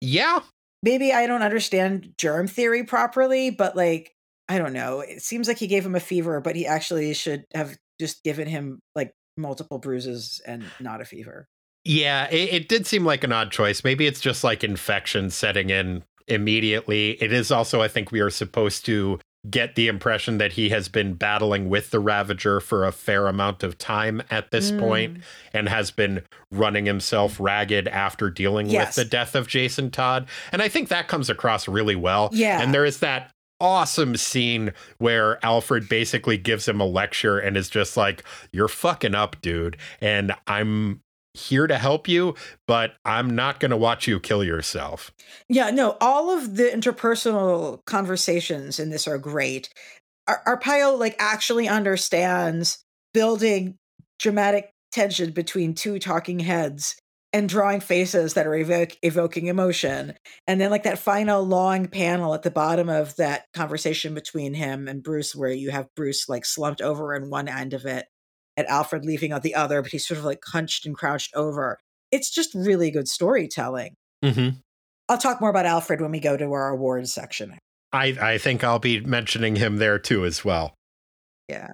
yeah, Maybe I don't understand germ theory properly, but like, I don't know. It seems like he gave him a fever, but he actually should have just given him like multiple bruises and not a fever. Yeah, it, it did seem like an odd choice. Maybe it's just like infection setting in immediately. It is also, I think, we are supposed to get the impression that he has been battling with the Ravager for a fair amount of time at this Mm. and has been running himself ragged after dealing Yes. with the death of Jason Todd. And I think that comes across really well. Yeah. And there is that awesome scene where Alfred basically gives him a lecture and is just like, You're fucking up, dude. And I'm here to help you, but I'm not going to watch you kill yourself. Yeah, no, all of the interpersonal conversations in this are great. Ar- Aparo like actually understands building dramatic tension between two talking heads and drawing faces that are evoking emotion. And then like that final long panel at the bottom of that conversation between him and Bruce where you have Bruce like slumped over in one end of it and Alfred leaving on the other, but he's sort of like hunched and crouched over. It's just really good storytelling. Mm-hmm. I'll talk more about Alfred when we go to our awards section. I, I think I'll be mentioning him there too as well. Yeah.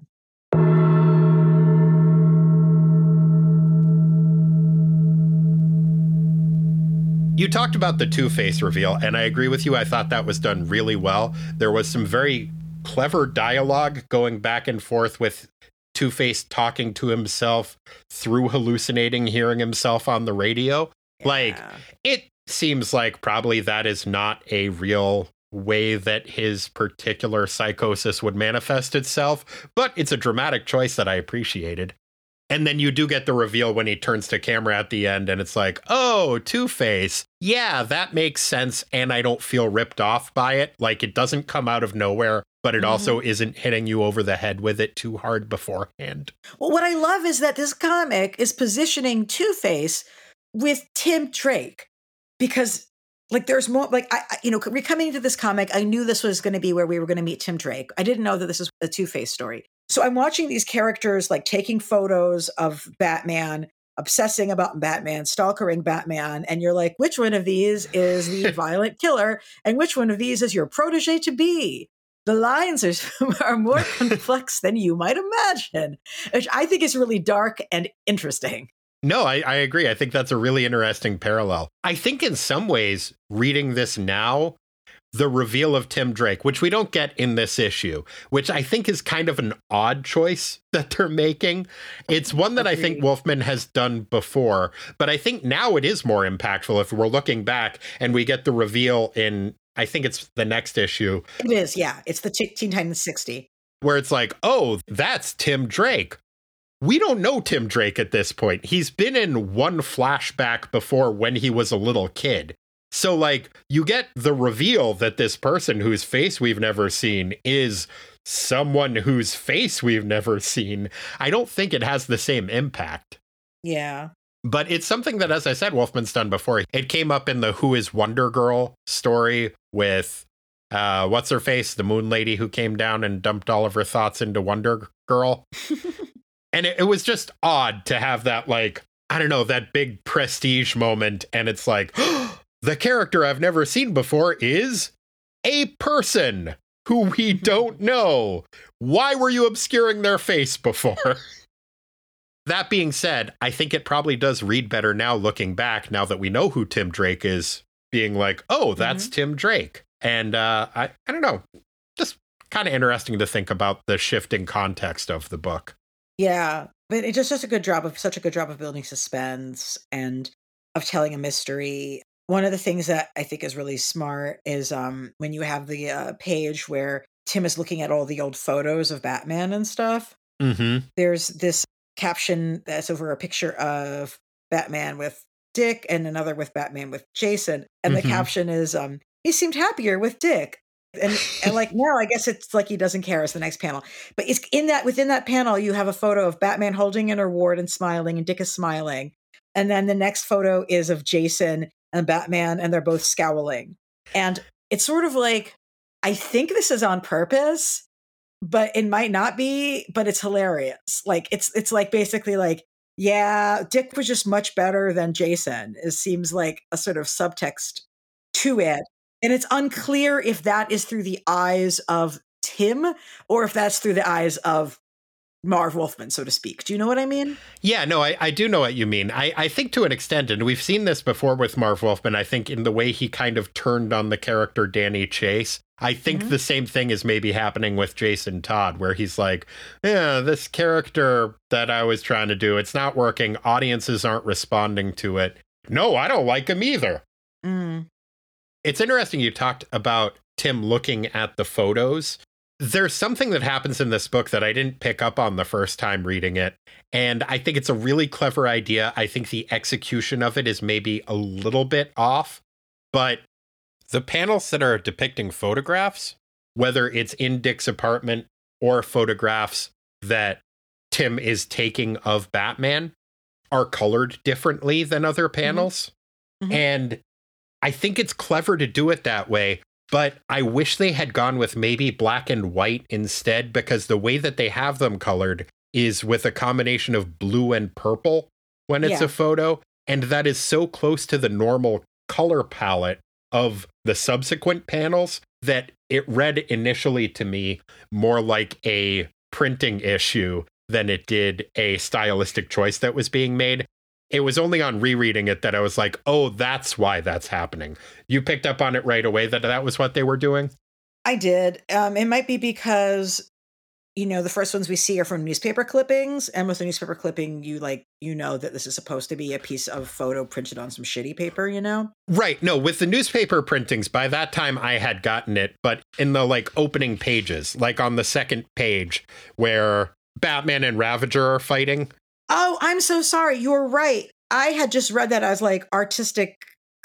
You talked about the Two Face reveal, and I agree with you. I thought that was done really well. There was some very clever dialogue going back and forth with Two Face talking to himself through hallucinating, hearing himself on the radio. Like, it seems like probably that is not a real way that his particular psychosis would manifest itself, but it's a dramatic choice that I appreciated. And then you do get the reveal when he turns to camera at the end, and it's like, oh, Two Face. Yeah, that makes sense. And I don't feel ripped off by it. Like it doesn't come out of nowhere, but it mm-hmm. also isn't hitting you over the head with it too hard beforehand. Well, what I love is that this comic is positioning Two Face with Tim Drake because, like, there's more. Like, I, I you know, coming into this comic, I knew this was going to be where we were going to meet Tim Drake. I didn't know that this is a Two Face story. So I'm watching these characters like taking photos of Batman, obsessing about Batman, stalkering Batman, and you're like, which one of these is the violent killer, and which one of these is your protege to be? The lines are, are more complex than you might imagine, which I think is really dark and interesting. No, I, I agree. I think that's a really interesting parallel. I think in some ways, reading this now, the reveal of Tim Drake, which we don't get in this issue, which I think is kind of an odd choice that they're making. It's one that I think Wolfman has done before, but I think now it is more impactful if we're looking back and we get the reveal in, I think it's the next issue, It is, yeah. It's the Teen Titans 60. where it's like, oh, that's Tim Drake. We don't know Tim Drake at this point. He's been in one flashback before when he was a little kid. So, like, you get the reveal that this person whose face we've never seen is someone whose face we've never seen. I don't think it has the same impact. Yeah. But it's something that, as I said, Wolfman's done before. It came up in the Who is Wonder Girl story with uh, what's her face, the moon lady who came down and dumped all of her thoughts into Wonder Girl. and it, it was just odd to have that, like, I don't know, that big prestige moment. And it's like, the character I've never seen before is a person who we don't know. Why were you obscuring their face before? that being said, I think it probably does read better now looking back, now that we know who Tim Drake is, being like, oh, that's mm-hmm. Tim Drake. And uh, I, I don't know, just kind of interesting to think about the shifting context of the book. Yeah, but it just does a good job of such a good job of building suspense and of telling a mystery. One of the things that I think is really smart is um, when you have the uh, page where Tim is looking at all the old photos of Batman and stuff. Mm-hmm. There's this caption that's over a picture of Batman with Dick and another with Batman with Jason. And mm-hmm. the caption is, um, he seemed happier with Dick. And, and like now, I guess it's like he doesn't care as the next panel. But it's in that within that panel, you have a photo of Batman holding an award and smiling, and Dick is smiling. And then the next photo is of Jason and Batman, and they're both scowling. And it's sort of like, I think this is on purpose, but it might not be, but it's hilarious. Like it's it's like basically like, yeah, Dick was just much better than Jason. It seems like a sort of subtext to it. And it's unclear if that is through the eyes of Tim or if that's through the eyes of Marv Wolfman, so to speak. Do you know what I mean? Yeah, no, I, I do know what you mean. I, I think to an extent, and we've seen this before with Marv Wolfman, I think in the way he kind of turned on the character Danny Chase. I think mm-hmm. the same thing is maybe happening with Jason Todd, where he's like, yeah, this character that I was trying to do, it's not working. Audiences aren't responding to it. No, I don't like him either. Mm. It's interesting you talked about Tim looking at the photos there's something that happens in this book that I didn't pick up on the first time reading it. And I think it's a really clever idea. I think the execution of it is maybe a little bit off, but the panels that are depicting photographs, whether it's in Dick's apartment or photographs that Tim is taking of Batman, are colored differently than other mm-hmm. panels. Mm-hmm. And I think it's clever to do it that way but I wish they had gone with maybe black and white instead because the way that they have them colored is with a combination of blue and purple when it's yeah. a photo. And that is so close to the normal color palette of the subsequent panels that it read initially to me more like a printing issue than it did a stylistic choice that was being made it was only on rereading it that I was like, oh, that's why that's happening. You picked up on it right away that that was what they were doing? I did. Um, it might be because, you know, the first ones we see are from newspaper clippings. And with a newspaper clipping, you like, you know, that this is supposed to be a piece of photo printed on some shitty paper, you know? Right. No, with the newspaper printings, by that time I had gotten it. But in the like opening pages, like on the second page where Batman and Ravager are fighting, Oh, I'm so sorry. You're right. I had just read that as like artistic,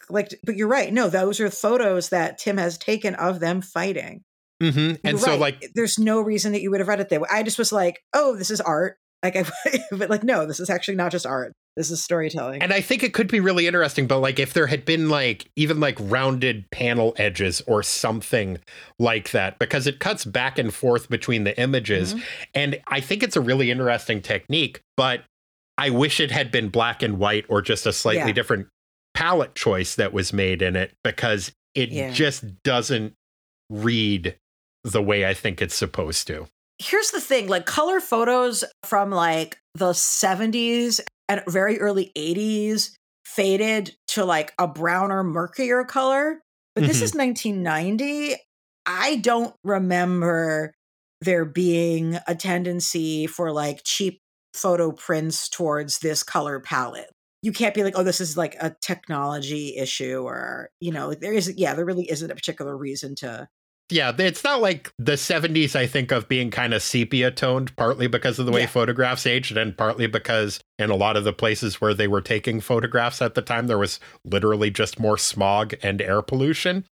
like, but you're right. No, those are photos that Tim has taken of them fighting. Mm-hmm. And you're so, right. like, there's no reason that you would have read it that way. I just was like, oh, this is art. Like, I, but like, no, this is actually not just art. This is storytelling. And I think it could be really interesting, but like if there had been like even like rounded panel edges or something like that, because it cuts back and forth between the images. Mm-hmm. And I think it's a really interesting technique, but I wish it had been black and white or just a slightly yeah. different palette choice that was made in it because it yeah. just doesn't read the way I think it's supposed to. Here's the thing like color photos from like the 70s and very early 80s faded to like a browner, murkier color. But this mm-hmm. is 1990. I don't remember there being a tendency for like cheap photo prints towards this color palette. You can't be like, oh, this is like a technology issue, or you know, there isn't. Yeah, there really isn't a particular reason to. Yeah, it's not like the 70s, I think, of being kind of sepia toned, partly because of the way yeah. photographs aged, and partly because in a lot of the places where they were taking photographs at the time, there was literally just more smog and air pollution.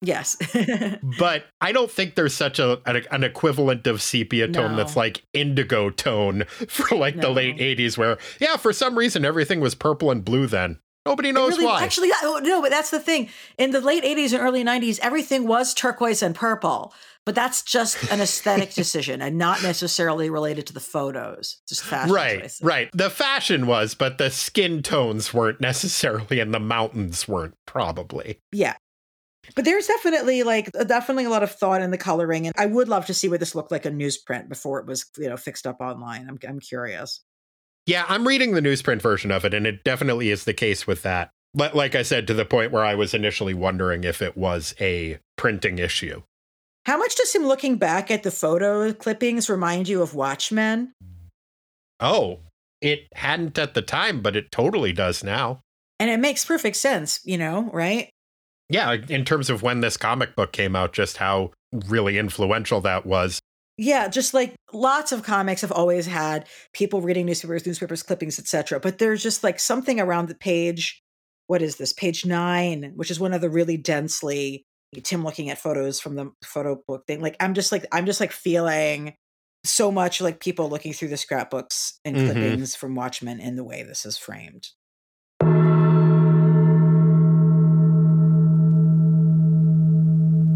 Yes. but I don't think there's such a an, an equivalent of sepia tone no. that's like indigo tone for like no. the late 80s where yeah, for some reason everything was purple and blue then. Nobody knows really, why. Actually, oh, no, but that's the thing. In the late 80s and early 90s, everything was turquoise and purple, but that's just an aesthetic decision and not necessarily related to the photos. Just fashion. right, choices. right. The fashion was, but the skin tones weren't necessarily, and the mountains weren't probably. Yeah. But there's definitely like definitely a lot of thought in the coloring, and I would love to see what this looked like in newsprint before it was you know fixed up online. I'm I'm curious. Yeah, I'm reading the newsprint version of it, and it definitely is the case with that. But like I said, to the point where I was initially wondering if it was a printing issue. How much does him looking back at the photo clippings remind you of Watchmen? Oh, it hadn't at the time, but it totally does now. And it makes perfect sense, you know, right? Yeah, in terms of when this comic book came out, just how really influential that was. Yeah, just like lots of comics have always had people reading newspapers, newspapers, clippings, etc. But there's just like something around the page. What is this? Page nine, which is one of the really densely Tim looking at photos from the photo book thing. Like I'm just like I'm just like feeling so much like people looking through the scrapbooks and Mhm. clippings from Watchmen in the way this is framed.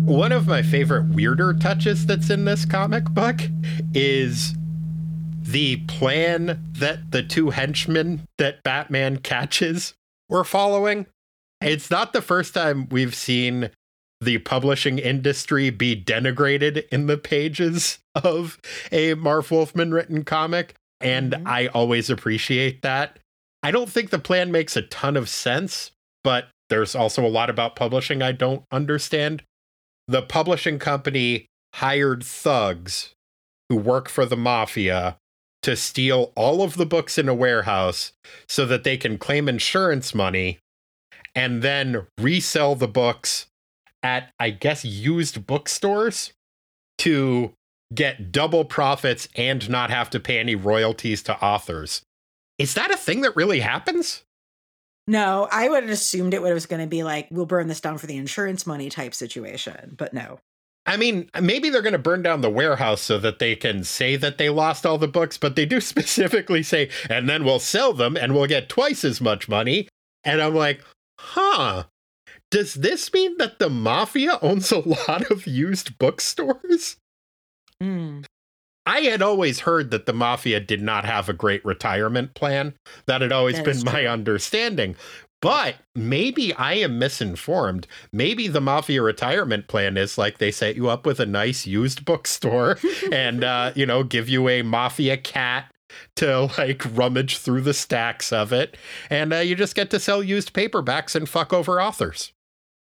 One of my favorite weirder touches that's in this comic book is the plan that the two henchmen that Batman catches were following. It's not the first time we've seen the publishing industry be denigrated in the pages of a Marv Wolfman written comic, and Mhm. I always appreciate that. I don't think the plan makes a ton of sense, but there's also a lot about publishing I don't understand the publishing company hired thugs who work for the mafia to steal all of the books in a warehouse so that they can claim insurance money and then resell the books at, I guess, used bookstores to get double profits and not have to pay any royalties to authors. Is that a thing that really happens? No, I would have assumed it was going to be like we'll burn this down for the insurance money type situation, but no. I mean, maybe they're going to burn down the warehouse so that they can say that they lost all the books, but they do specifically say, and then we'll sell them and we'll get twice as much money. And I'm like, huh, does this mean that the mafia owns a lot of used bookstores? Mm. I had always heard that the mafia did not have a great retirement plan. That had always That been my understanding. But maybe I am misinformed. Maybe the mafia retirement plan is like they set you up with a nice used bookstore and, uh, you know, give you a mafia cat to like rummage through the stacks of it. And uh, you just get to sell used paperbacks and fuck over authors.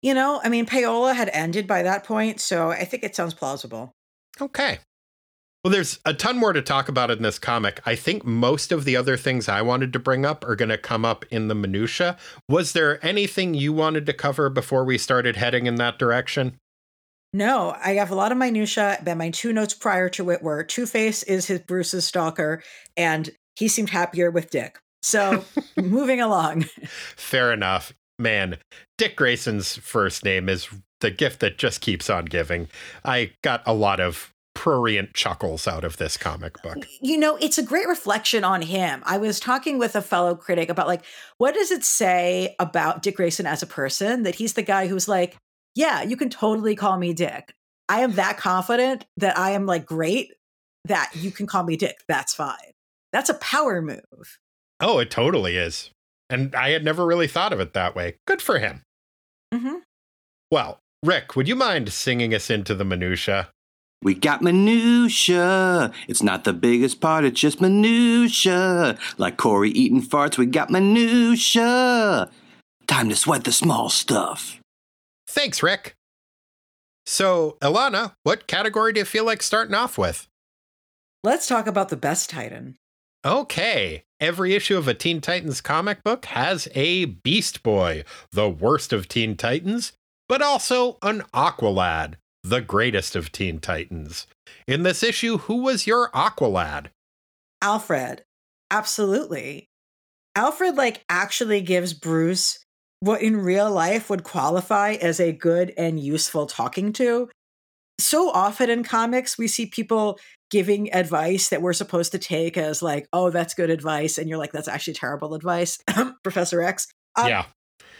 You know, I mean, payola had ended by that point, so I think it sounds plausible. Okay. Well, there's a ton more to talk about in this comic. I think most of the other things I wanted to bring up are going to come up in the minutia. Was there anything you wanted to cover before we started heading in that direction? No, I have a lot of minutia, but my two notes prior to it were Two Face is his Bruce's stalker, and he seemed happier with Dick. So moving along. Fair enough. Man, Dick Grayson's first name is the gift that just keeps on giving. I got a lot of prurient chuckles out of this comic book. You know, it's a great reflection on him. I was talking with a fellow critic about like, what does it say about Dick Grayson as a person that he's the guy who's like, yeah, you can totally call me Dick. I am that confident that I am like great that you can call me Dick. That's fine. That's a power move. Oh, it totally is. And I had never really thought of it that way. Good for him. Mm-hmm. Well, Rick, would you mind singing us into the minutia? We got minutia. It's not the biggest part, it's just minutia. Like Corey eating farts, we got minutia. Time to sweat the small stuff. Thanks, Rick. So, Ilana, what category do you feel like starting off with? Let's talk about the best Titan. Okay. Every issue of a Teen Titans comic book has a Beast Boy, the worst of Teen Titans, but also an Aqualad, the greatest of Teen Titans. In this issue, who was your Aqualad? Alfred. Absolutely. Alfred like actually gives Bruce what in real life would qualify as a good and useful talking to. So often in comics we see people giving advice that we're supposed to take as like, "Oh, that's good advice." And you're like, "That's actually terrible advice." Professor X. Um, yeah.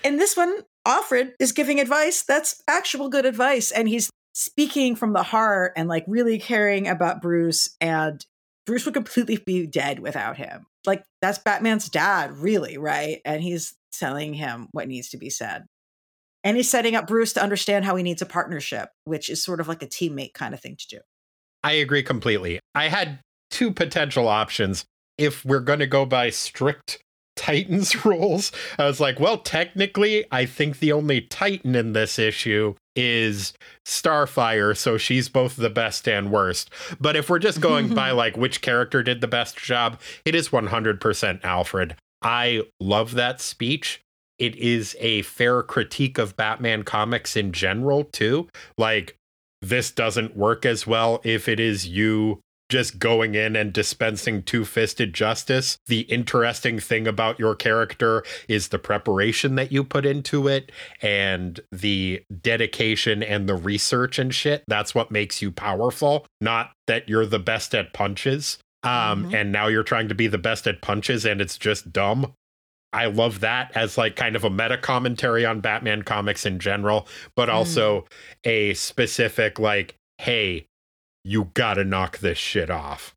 And this one, Alfred is giving advice that's actual good advice. And he's speaking from the heart and like really caring about Bruce. And Bruce would completely be dead without him. Like, that's Batman's dad, really, right? And he's telling him what needs to be said. And he's setting up Bruce to understand how he needs a partnership, which is sort of like a teammate kind of thing to do. I agree completely. I had two potential options. If we're going to go by strict Titans rules, I was like, well, technically, I think the only Titan in this issue is Starfire, so she's both the best and worst. But if we're just going by like which character did the best job, it is 100% Alfred. I love that speech. It is a fair critique of Batman comics in general, too. Like, this doesn't work as well if it is you just going in and dispensing two fisted justice. The interesting thing about your character is the preparation that you put into it and the dedication and the research and shit. That's what makes you powerful, not that you're the best at punches. Um, Mhm. and now you're trying to be the best at punches and it's just dumb. I love that as like kind of a meta commentary on Batman comics in general, but also a specific like, hey, you gotta knock this shit off.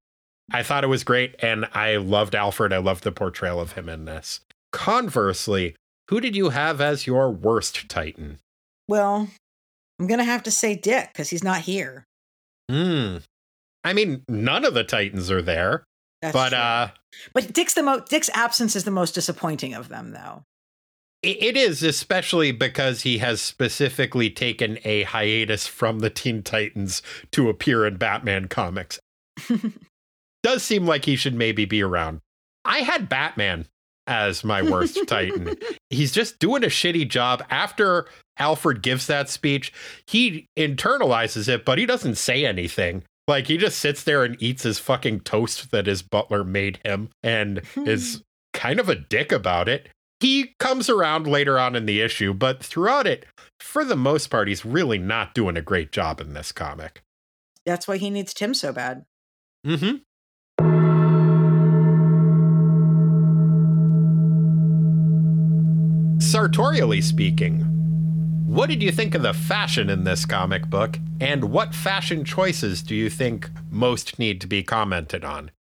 I thought it was great, and I loved Alfred. I loved the portrayal of him in this. Conversely, who did you have as your worst Titan? Well, I'm to have to say Dick because he's not here. Hmm. I mean, none of the Titans are there, That's but true. uh but Dick's the mo- Dick's absence is the most disappointing of them, though. It- is especially because he has specifically taken a hiatus from the Teen Titans to appear in Batman comics. Does seem like he should maybe be around. I had Batman as my worst Titan. He's just doing a shitty job. After Alfred gives that speech, he internalizes it, but he doesn't say anything. Like he just sits there and eats his fucking toast that his butler made him and is kind of a dick about it. He comes around later on in the issue, but throughout it, for the most part, he's really not doing a great job in this comic. That's why he needs Tim so bad. Mm-hmm. Sartorially speaking, what did you think of the fashion in this comic book, and what fashion choices do you think most need to be commented on?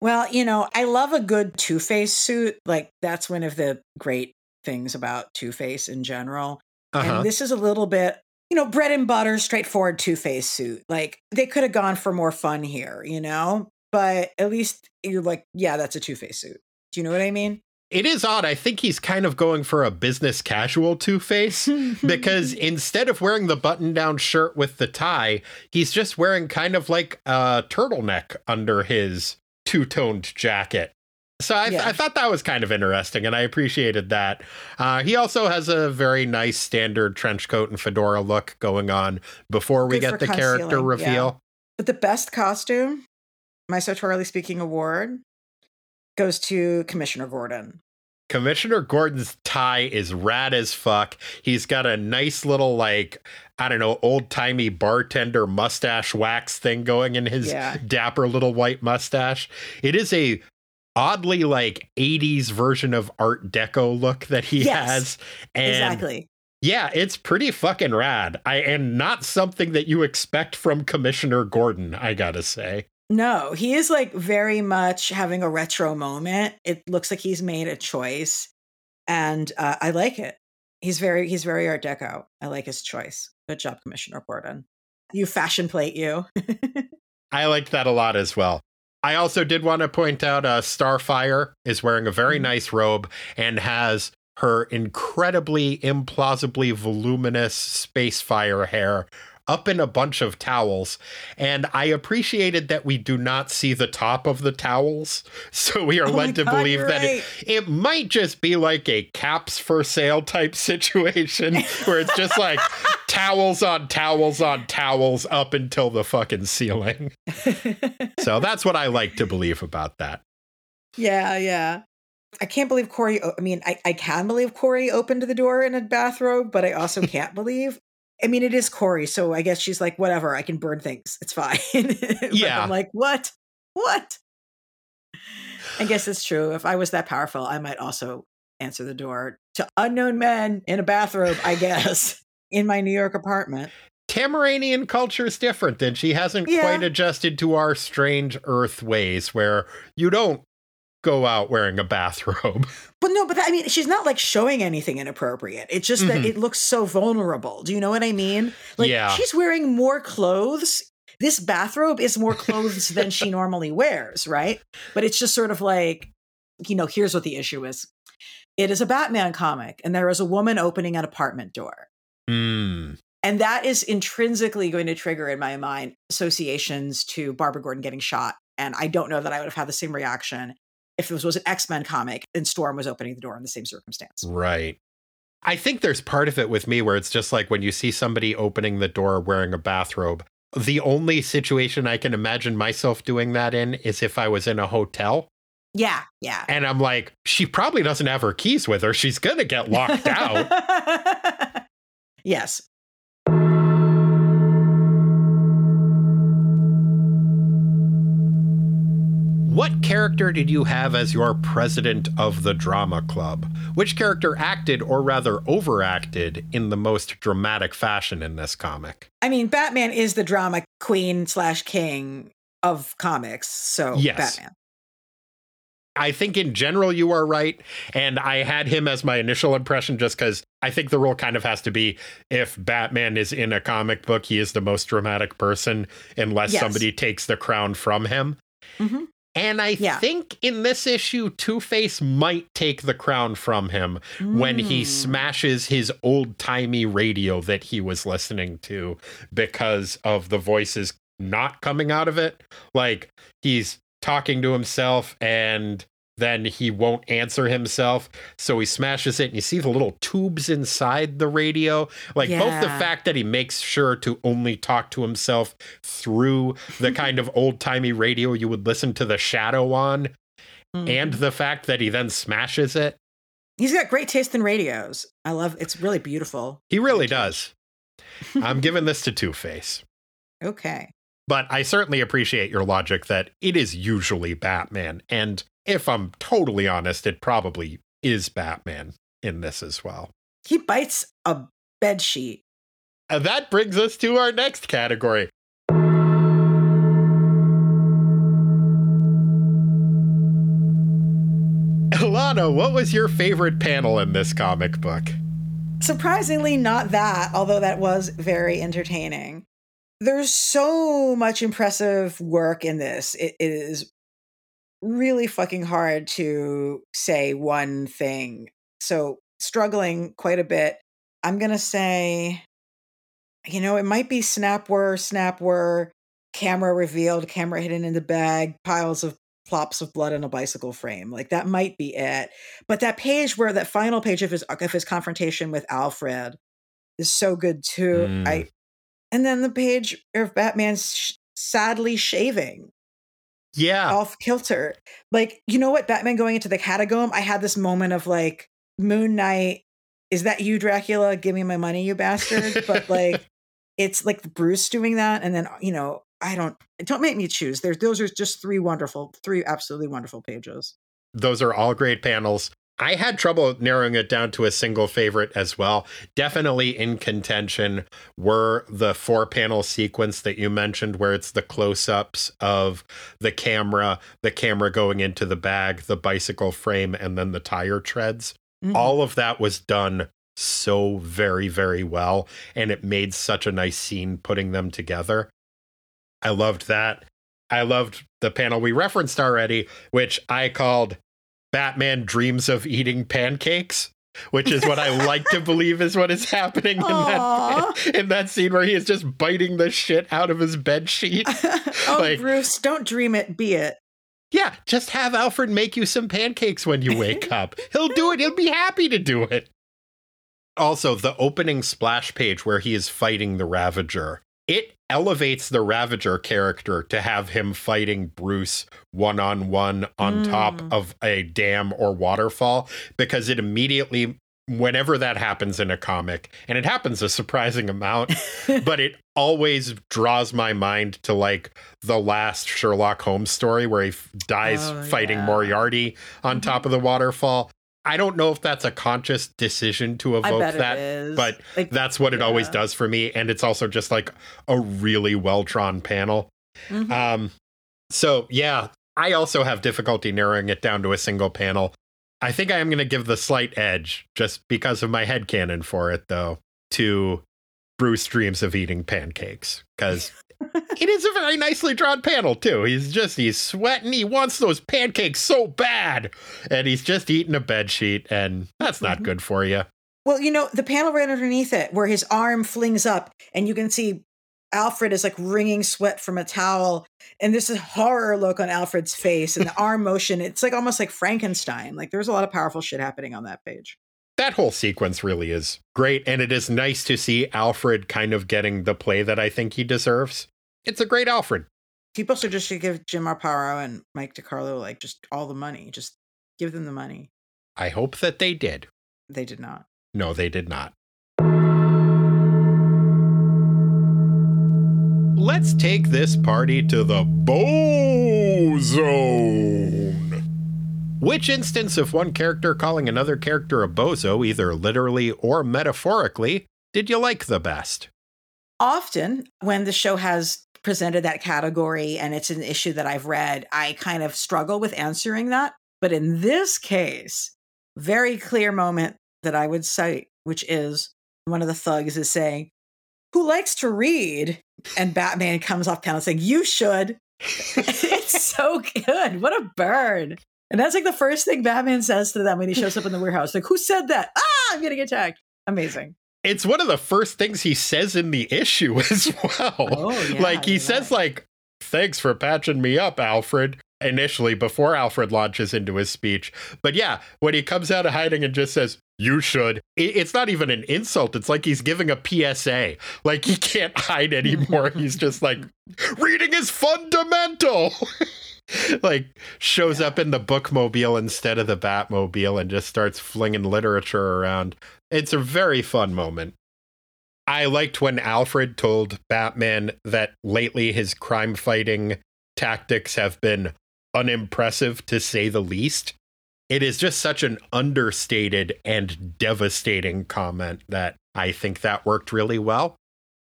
Well, you know, I love a good Two Face suit. Like that's one of the great things about Two Face in general. Uh-huh. And this is a little bit, you know, bread and butter, straightforward Two Face suit. Like they could have gone for more fun here, you know. But at least you're like, yeah, that's a Two Face suit. Do you know what I mean? It is odd. I think he's kind of going for a business casual Two Face because instead of wearing the button down shirt with the tie, he's just wearing kind of like a turtleneck under his two toned jacket. So I, Yeah. I thought that was kind of interesting, and I appreciated that. Uh, he also has a very nice standard trench coat and fedora look going on before we Good get the character concealing, yeah. reveal. But the best costume, my sartorially speaking award, goes to Commissioner Gordon. Commissioner Gordon's tie is rad as fuck. He's got a nice little like I don't know, old timey bartender mustache wax thing going in his Yeah. dapper little white mustache. It is a oddly like 80s version of Art Deco look that he Yes, has. And exactly. yeah, it's pretty fucking rad. I and not something that you expect from Commissioner Gordon, I gotta say. No, he is like very much having a retro moment. It looks like he's made a choice, and uh, I like it. He's very he's very Art Deco. I like his choice. Good job, Commissioner Gordon. You fashion plate you. I liked that a lot as well. I also did want to point out uh, Starfire is wearing a very Mhm. nice robe and has her incredibly implausibly voluminous space fire hair up in a bunch of towels. And I appreciated that we do not see the top of the towels. So we are Oh led to God, believe that it, right. it might just be like a caps for sale type situation where it's just like towels on towels on towels up until the fucking ceiling. So that's what I like to believe about that. yeah, yeah. I can't believe Kory. I mean, I, I can believe Kory opened the door in a bathrobe, but I also can't believe. I mean, it is Kory, so I guess she's like, whatever, I can burn things. It's fine. Yeah. I'm like, what? What? I guess it's true. If I was that powerful, I might also answer the door to unknown men in a bathrobe, I guess, in my New York apartment. Tamaranean culture is different, and she hasn't Yeah. quite adjusted to our strange Earth ways, where you don't go out wearing a bathrobe. But no, but I mean, she's not like showing anything inappropriate. It's just that Mhm. it looks so vulnerable. Do you know what I mean? Like Yeah. she's wearing more clothes. This bathrobe is more clothes than she normally wears, right? But it's just sort of like, you know, here's what the issue is. It is a Batman comic, and there is a woman opening an apartment door. Hmm. And that is intrinsically going to trigger in my mind associations to Barbara Gordon getting shot. And I don't know that I would have had the same reaction if this was an X Men comic and Storm was opening the door in the same circumstance. Right. I think there's part of it with me where it's just like when you see somebody opening the door wearing a bathrobe. The only situation I can imagine myself doing that in is if I was in a hotel Yeah, yeah. and I'm like, she probably doesn't have her keys with her. She's going to get locked out. yes. What character did you have as your president of the drama club? Which character acted, or rather overacted, in the most dramatic fashion in this comic? I mean, Batman is the drama queen slash king of comics. So, Yes. Batman. I think in general you are right. And I had him as my initial impression just because I think the rule kind of has to be if Batman is in a comic book, he is the most dramatic person unless Yes. somebody takes the crown from him. Mhm. And I Yeah. think in this issue, Two Face might take the crown from him when he Mm. smashes his old timey radio that he was listening to because of the voices not coming out of it. Like he's talking to himself and then he won't answer himself. So he smashes it and you see the little tubes inside the radio. Like both the fact that he makes sure to only talk to himself through the kind of old timey radio you would listen to the shadow on, Mhm. and the fact that he then smashes it. he's got great taste in radios. I love it's really beautiful. He really does. I'm giving this to Two Face. Okay. But I certainly appreciate your logic that it is usually Batman. And if I'm totally honest, it probably is Batman in this as well. He bites a bed sheet. And that brings us to our next category. Ilana, what was your favorite panel in this comic book? Surprisingly, not that, although that was very entertaining. There's so much impressive work in this. It is really fucking hard to say one thing. So, struggling quite a bit. I'm going to say, you know, it might be snap whir, snap whir, camera revealed, camera hidden in the bag, piles of plops of blood on a bicycle frame. Like that might be it. But that page where that final page of his of his confrontation with Alfred is so good too. Mm. I and then the page of Batman sh- sadly shaving Yeah. off kilter. Like you know what, Batman going into the catacomb. I had this moment of like Moon Knight. Is that you, Dracula? Give me my money, you bastard! But like, it's like Bruce doing that, and then uh, you know, I don't. Don't make me choose. There's those are just three wonderful, three absolutely wonderful pages. Those are all great panels. I had trouble narrowing it down to a single favorite as well. Definitely in contention were the four panel sequence that you mentioned, where it's the close ups of the camera, the camera going into the bag, the bicycle frame, and then the tire treads. Mhm. All of that was done so very, very well. And it made such a nice scene putting them together. I loved that. I loved the panel we referenced already, which I called Batman dreams of eating pancakes, which is what I like to believe is what is happening in that in that scene where he is just biting the shit out of his bed sheet. oh, Like- Bruce, don't dream it, be it. Yeah, just have Alfred make you some pancakes when you wake up. He'll do it. He'll be happy to do it. Also, the opening splash page where he is fighting the Ravager, it elevates the Ravager character to have him fighting Bruce one on one on top of a dam or waterfall because it immediately, whenever that happens in a comic, and it happens a surprising amount, but it always draws my mind to like the last Sherlock Holmes story where he f- dies Oh, fighting yeah. Moriarty on Mhm. top of the waterfall. I don't know if that's a conscious decision to evoke that, but Like, that's what it always does for me. And it's also just like a really well drawn panel. mhm. Um, so yeah, I also have difficulty narrowing it down to a single panel. I think I am going to give the slight edge just because of my head headcanon for it, though, to Bruce dreams of eating pancakes because it is a very nicely drawn panel too. He's just he's sweating. He wants those pancakes so bad, and he's just eating a bed sheet, and that's not Mhm. good for you. Well, you know, the panel right underneath it where his arm flings up and you can see Alfred is like wringing sweat from a towel. And this is horror look on Alfred's face and the arm motion. It's like almost like Frankenstein. Like there's a lot of powerful shit happening on that page. That whole sequence really is great, and it is nice to see Alfred kind of getting the play that I think he deserves. It's a great Alfred. People should just should give Jim Aparo and Mike DeCarlo like just all the money. Just give them the money. I hope that they did. They did not. No, they did not. Let's take this party to the Bo Zone. Which instance of one character calling another character a bozo, either literally or metaphorically, did you like the best? often when the show has presented that category and it's an issue that I've read, I kind of struggle with answering that. But in this case, very clear moment that I would cite, which is one of the thugs is saying, Who likes to read? And Batman comes off panel saying, You should. it's so good. What a burn. And that's like the first thing Batman says to them when he shows up in the warehouse. Like, who said that? Ah, I'm getting attacked. Amazing. It's one of the first things he says in the issue as well. Oh, yeah, like he you're says like thanks for patching me up alfred initially before alfred launches into his speech but yeah when he comes out of hiding and just says you should. It's not even an insult. It's like he's giving a psa like he can't hide anymore. He's just like reading is fundamental. Like shows up in the bookmobile instead of the batmobile and just starts flinging literature around. It's a very fun moment. I liked when Alfred told Batman that lately his crime fighting tactics have been unimpressive to say the least. It is just such an understated and devastating comment that I think that worked really well.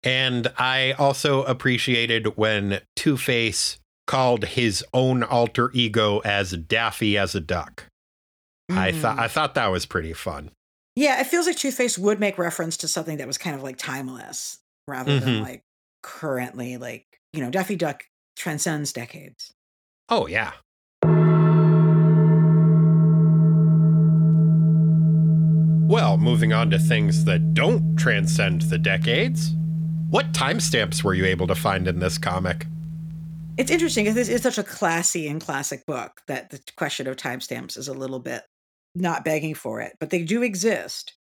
And I also appreciated when Two Face called his own alter ego as Daffy as a duck. I Mm. thought I thought that was pretty fun. Yeah, it feels like Two Face would make reference to something that was kind of like timeless rather than Mhm. like currently, like, you know, Daffy Duck transcends decades. Oh yeah. Well, moving on to things that don't transcend the decades. What timestamps were you able to find in this comic? It's interesting because it's such a classy and classic book that the question of timestamps is a little bit not begging for it, but they do exist,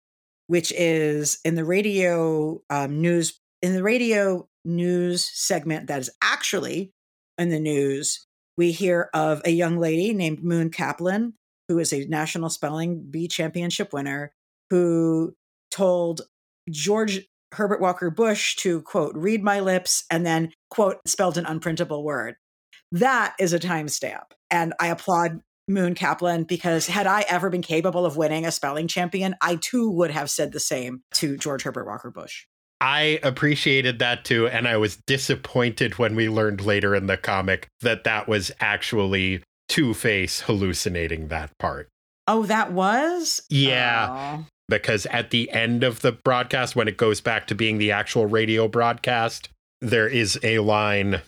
which is in the radio um, news in the radio news segment that is actually in the news. We hear of a young lady named Moon Kaplan, who is a national spelling bee championship winner, who told George Herbert Walker Bush to quote, read my lips, and then quote, spelled an unprintable word. That is a timestamp. And I applaud Moon Kaplan because had I ever been capable of winning a spelling champion, I too would have said the same to George Herbert Walker Bush. I appreciated that too, and I was disappointed when we learned later in the comic that that was actually Two Face hallucinating that part. Oh, that was? Yeah. Oh. Because at the end of the broadcast, when it goes back to being the actual radio broadcast, there is a line.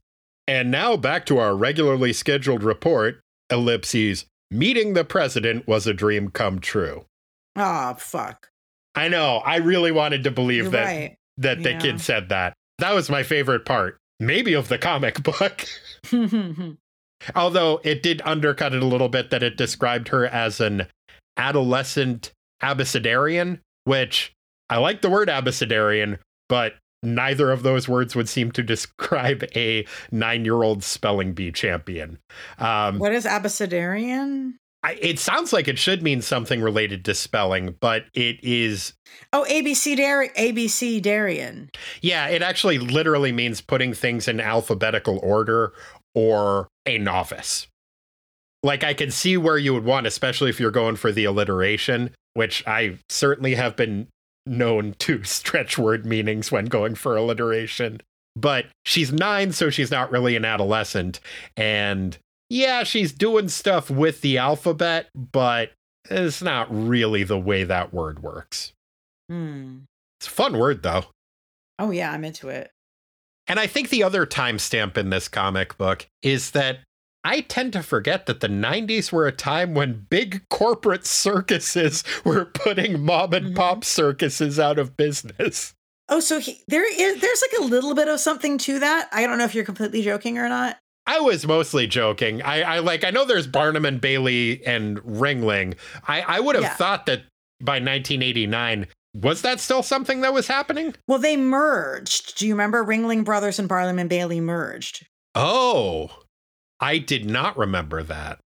And now back to our regularly scheduled report ellipses. Meeting the president was a dream come true. Oh, fuck. I know. I really wanted to believe You're that right. that the Yeah. kid said that. That was my favorite part. Maybe of the comic book. Although it did undercut it a little bit that it described her as an adolescent abecedarian, which I like the word abecedarian, but neither of those words would seem to describe a nine year old spelling bee champion. Um, what is abecedarian? I, it sounds like it should mean something related to spelling, but it is, Oh, ABC Dar- ABC Darian. yeah, it actually literally means putting things in alphabetical order or a novice. like I can see where you would want, especially if you're going for the alliteration, which I certainly have been known to stretch word meanings when going for alliteration. But she's nine, so she's not really an adolescent. And yeah, she's doing stuff with the alphabet, but it's not really the way that word works. Hmm. It's a fun word, though. Oh yeah, I'm into it. And I think the other timestamp in this comic book is that I tend to forget that the 90s were a time when big corporate circuses were putting mom and mm-hmm. pop circuses out of business. Oh, so he, there is there's like a little bit of something to that. I don't know if you're completely joking or not. I was mostly joking. I, I like I know there's Barnum and Bailey and Ringling. I, I would have Yeah. thought that by 1989 was that still something that was happening? Well, they merged. Do you remember Ringling Brothers and Barnum and Bailey merged? Oh, I did not remember that.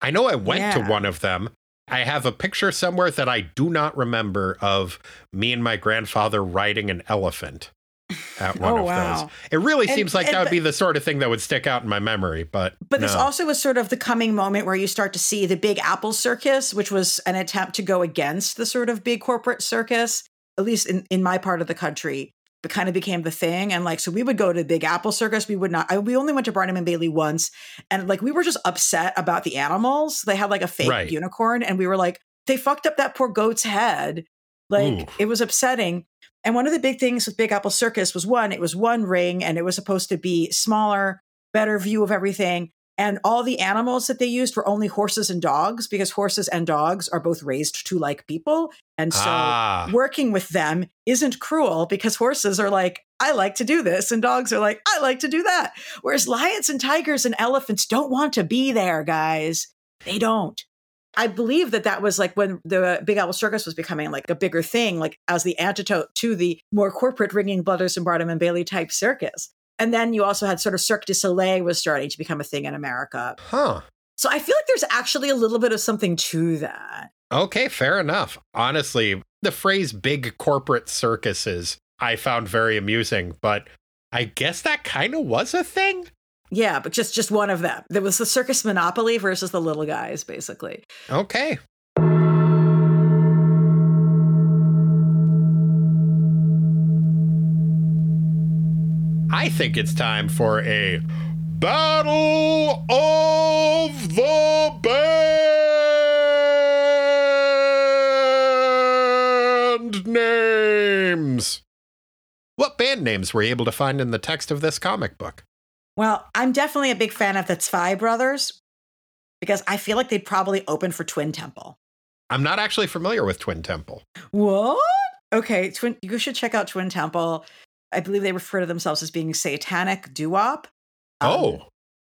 I know I went to one of them. I have a picture somewhere that I do not remember of me and my grandfather riding an elephant at oh, one Oh, of wow. those. It really And- seems like and that would be the sort of thing that would stick out in my memory, but But this also was sort of the coming moment where you start to see the Big Apple Circus, which was an attempt to go against the sort of big corporate circus, at least in, in my part of the country. Kind of became the thing, and like so, we would go to Big Apple Circus. We would not. I, we only went to Barnum and Bailey once, and like we were just upset about the animals. They had like a fake Right. unicorn, and we were like, they fucked up that poor goat's head. Like Ooh. it was upsetting. And one of the big things with Big Apple Circus was one, it was one ring, and it was supposed to be smaller, better view of everything. And all the animals that they used were only horses and dogs because horses and dogs are both raised to like people. And so ah, working with them isn't cruel because horses are like, I like to do this. And dogs are like, I like to do that. Whereas lions and tigers and elephants don't want to be there, guys. They don't. I believe that that was like when the Big Apple Circus was becoming like a bigger thing, like as the antidote to the more corporate Ringling Brothers and Barnum and Bailey type circus. And then you also had sort of Cirque du Soleil was starting to become a thing in America. huh. So I feel like there's actually a little bit of something to that. Okay, fair enough. Honestly, the phrase big corporate circuses I found very amusing, but I guess that kind of was a thing. Yeah, but just just one of them. There was the circus monopoly versus the little guys, basically. Okay. I think it's time for a Battle of the Band Names. What band names were you able to find in the text of this comic book? Well, I'm definitely a big fan of the Zwei Brothers because I feel like they'd probably open for Twin Temple. I'm not actually familiar with Twin Temple. What? Okay, Twin. You should check out Twin Temple. I believe they refer to themselves as being satanic doo-wop. Um, oh,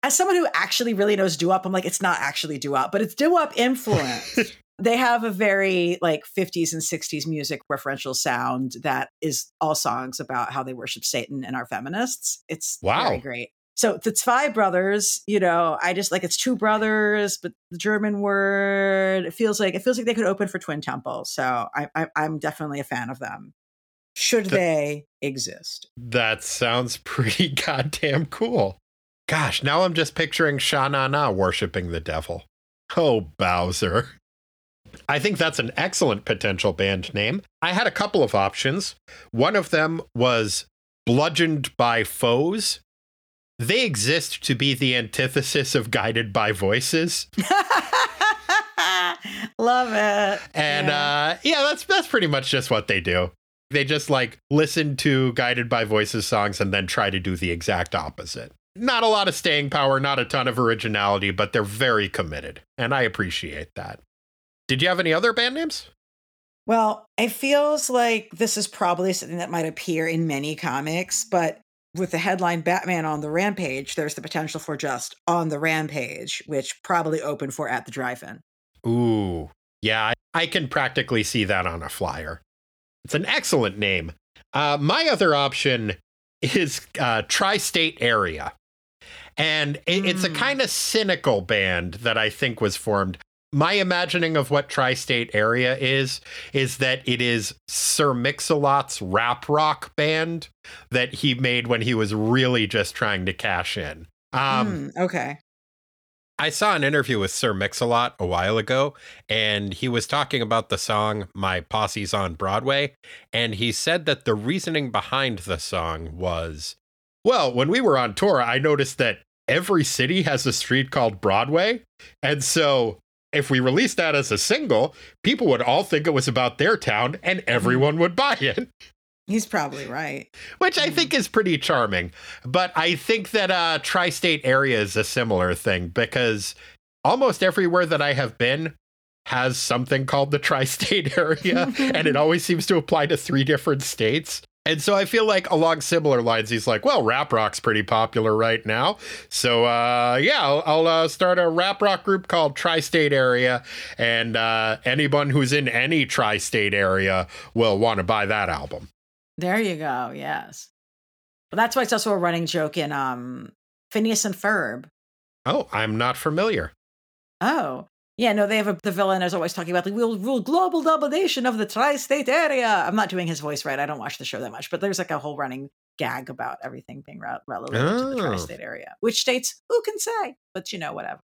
as someone who actually really knows doo-wop, I'm like, it's not actually doo-wop, but it's doo-wop influence. they have a very like 50s and 60s music referential sound that is all songs about how they worship Satan and are feminists. It's Wow. very great. So the Zwei brothers, you know, I just like it's two brothers, but the German word it feels like it feels like they could open for Twin Temple. So I, I, I'm definitely a fan of them. Should The- they exist? That sounds pretty goddamn cool. Gosh, now I'm just picturing Sha Na Na worshiping the devil. Oh, Bowser. I think that's an excellent potential band name. I had a couple of options. One of them was Bludgeoned by Foes. They exist to be the antithesis of Guided by Voices. Love it. And Yeah. uh yeah, that's that's pretty much just what they do. They just like listen to Guided by Voices songs and then try to do the exact opposite. Not a lot of staying power, not a ton of originality, but they're very committed, and I appreciate that. Did you have any other band names? Well, it feels like this is probably something that might appear in many comics, but with the headline Batman on the Rampage, there's the potential for just on the Rampage, which probably opened for at the drive in. Ooh, yeah, I, I can practically see that on a flyer. It's an excellent name. Uh, my other option is uh, Tri State Area. And it, it's a Mm. kind of cynical band that I think was formed. My imagining of what Tri State Area is, is that it is Sir Mix-a-Lot's rap rock band that he made when he was really just trying to cash in. Um, Hmm, okay. I saw an interview with Sir Mix-a-Lot a while ago, and he was talking about the song My Posse's on Broadway. And he said that the reasoning behind the song was well, when we were on tour, I noticed that every city has a street called Broadway. And so if we released that as a single, people would all think it was about their town and mm-hmm. everyone would buy it. He's probably right. Which I think is pretty charming. But I think that uh tri-state area is a similar thing because almost everywhere that I have been has something called the tri-state area and it always seems to apply to three different states. And so I feel like along similar lines, he's like, well, rap rock's pretty popular right now. So, uh, yeah, I'll, I'll uh, start a rap rock group called Tri State Area. And uh, anyone who's in any tri state area will want to buy that album. There you go. Yes. But that's why it's also a running joke in um, Phineas and Ferb. Oh, I'm not familiar. Oh, yeah, no, they have a, the villain is always talking about like we'll rule global domination of the tri-state area. I'm not doing his voice right. I don't watch the show that much, but there's like a whole running gag about everything being re- relative to the Oh. tri-state area. Which states, who can say? But you know, whatever.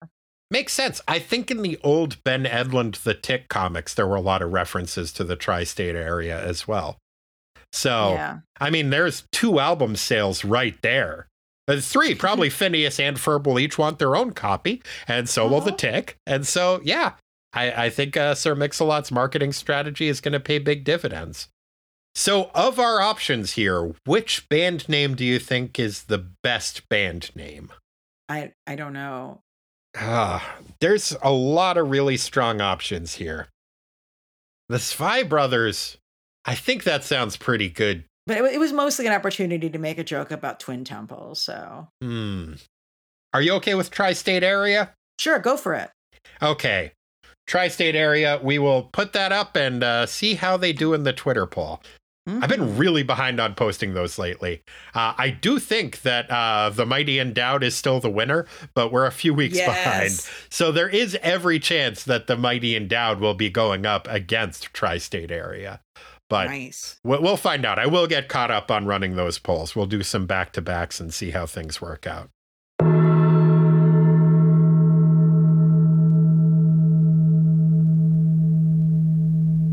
Makes sense. I think in the old Ben Edlund The Tick comics, there were a lot of references to the tri state area as well. So, Yeah. I mean, there's two album sales right there. Uh, three, probably Phineas and Ferb will each want their own copy, and so will the Uh-huh. Tick. And so, yeah, I, I think uh, Sir Mix-a-Lot's marketing strategy is going to pay big dividends. So, of our options here, which band name do you think is the best band name? I I don't know. Ah, there's a lot of really strong options here. The Zwei Brothers, I think that sounds pretty good. But it, it was mostly an opportunity to make a joke about twin temples. So Hmm. Are you okay with tri state area? sure, go for it. Okay. Tri state area, we will put that up and uh, see how they do in the Twitter poll. I've Mhm. been really behind on posting those lately. Uh, I do think that uh, the Mighty Endowed is still the winner, but we're a few weeks behind. So there is every chance that the Mighty Endowed will be going up against Tri State Area. But nice. we'll we'll find out. I will get caught up on running those polls. We'll do some back to backs and see how things work out.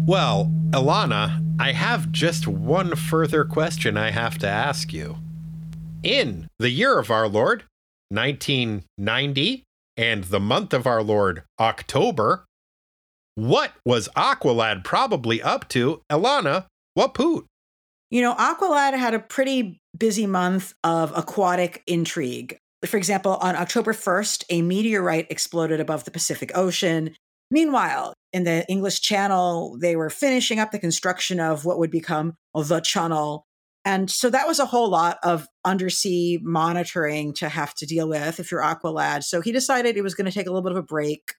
Well, Ilana, I have just one further question I have to ask you. In the year of our Lord, 1990, and the month of our Lord, October, what was Aqualad probably up to? Ilana, what poot? You know, Aqualad had a pretty busy month of aquatic intrigue. For example, on October 1st, a meteorite exploded above the Pacific Ocean. Meanwhile, in the English Channel, they were finishing up the construction of what would become the channel. And so that was a whole lot of undersea monitoring to have to deal with if you're Aqualad. So he decided he was going to take a little bit of a break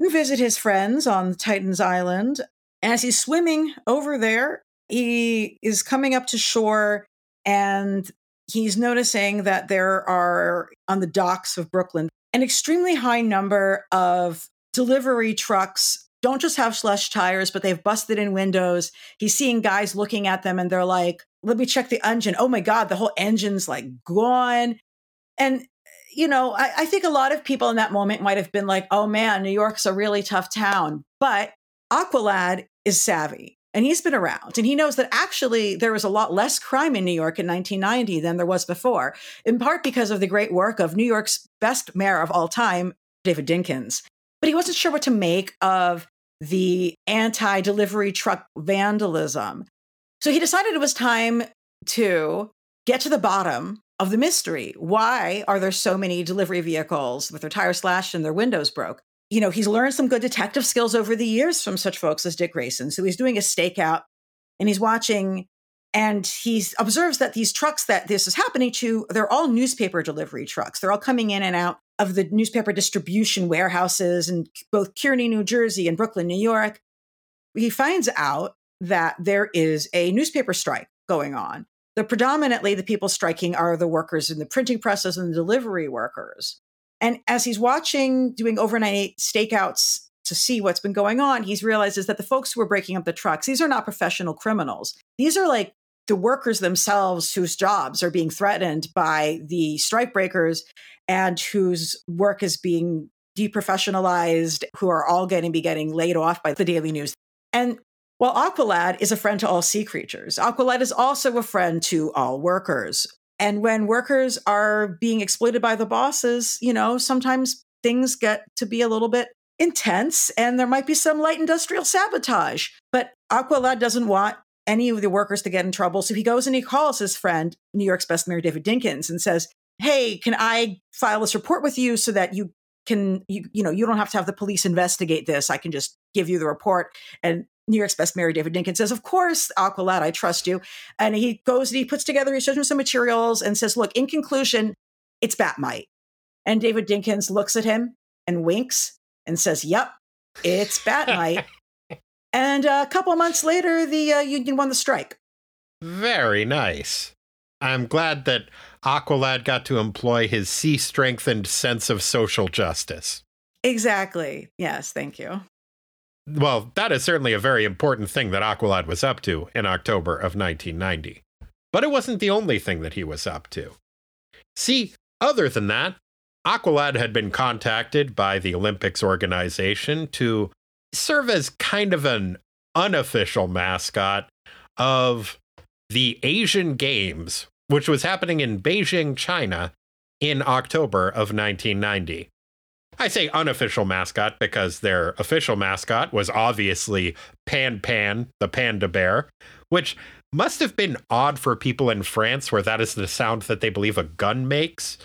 and visit his friends on Titan's Island. And as he's swimming over there, he is coming up to shore and he's noticing that there are on the docks of Brooklyn an extremely high number of delivery trucks. Don't just have slush tires but they've busted in windows. He's seeing guys looking at them and they're like let me check the engine. Oh my god the whole engine's like gone. And you know I, I think a lot of people in that moment might have been like oh man new york's a really tough town but aqualad is savvy and he's been around and he knows that actually there was a lot less crime in New York in 1990 than there was before, in part because of the great work of New York's best mayor of all time, David Dinkins. But he wasn't sure what to make of the anti delivery truck vandalism. So he decided it was time to get to the bottom of the mystery. Why are there so many delivery vehicles with their tires slashed and their windows broke? you know, he's learned some good detective skills over the years from such folks as Dick Grayson. So he's doing a stakeout and he's watching and he observes that these trucks that this is happening to, they're all newspaper delivery trucks. They're all coming in and out of the newspaper distribution warehouses in both Kearny, New Jersey and Brooklyn, New York. He finds out that there is a newspaper strike going on. The predominantly the people striking are the workers in the printing presses and the delivery workers. And as he's watching, doing overnight stakeouts to see what's been going on, he realizes that the folks who are breaking up the trucks, these are not professional criminals. These are like the workers themselves whose jobs are being threatened by the strike breakers and whose work is being deprofessionalized, who are all going to be getting laid off by the Daily News. And while Aqualad is a friend to all sea creatures, Aqualad is also a friend to all workers. And when workers are being exploited by the bosses, you know, sometimes things get to be a little bit intense and there might be some light industrial sabotage. But Aqualad doesn't want any of the workers to get in trouble. So he goes and he calls his friend, New York's best mayor, David Dinkins, and says, Hey, can I file this report with you so that you can, you, you know, you don't have to have the police investigate this. I can just give you the report. And New York's best mayor, David Dinkins, says, Of course, Aqualad, I trust you. And he goes and he puts together, he shows him some materials and says, Look, in conclusion, it's Bat-Mite. And David Dinkins looks at him and winks and says, Yep, it's Bat-Mite. and a couple months later, the uh, union won the strike. Very nice. I'm glad that Aqualad got to employ his sea strengthened sense of social justice. Exactly. Yes, thank you. Well, that is certainly a very important thing that Aqualad was up to in October of 1990. But it wasn't the only thing that he was up to. See, other than that, Aqualad had been contacted by the Olympics organization to serve as kind of an unofficial mascot of the Asian Games, which was happening in Beijing, China in October of 1990. I say unofficial mascot because their official mascot was obviously Pan Pan, the panda bear, which must have been odd for people in France where that is the sound that they believe a gun makes.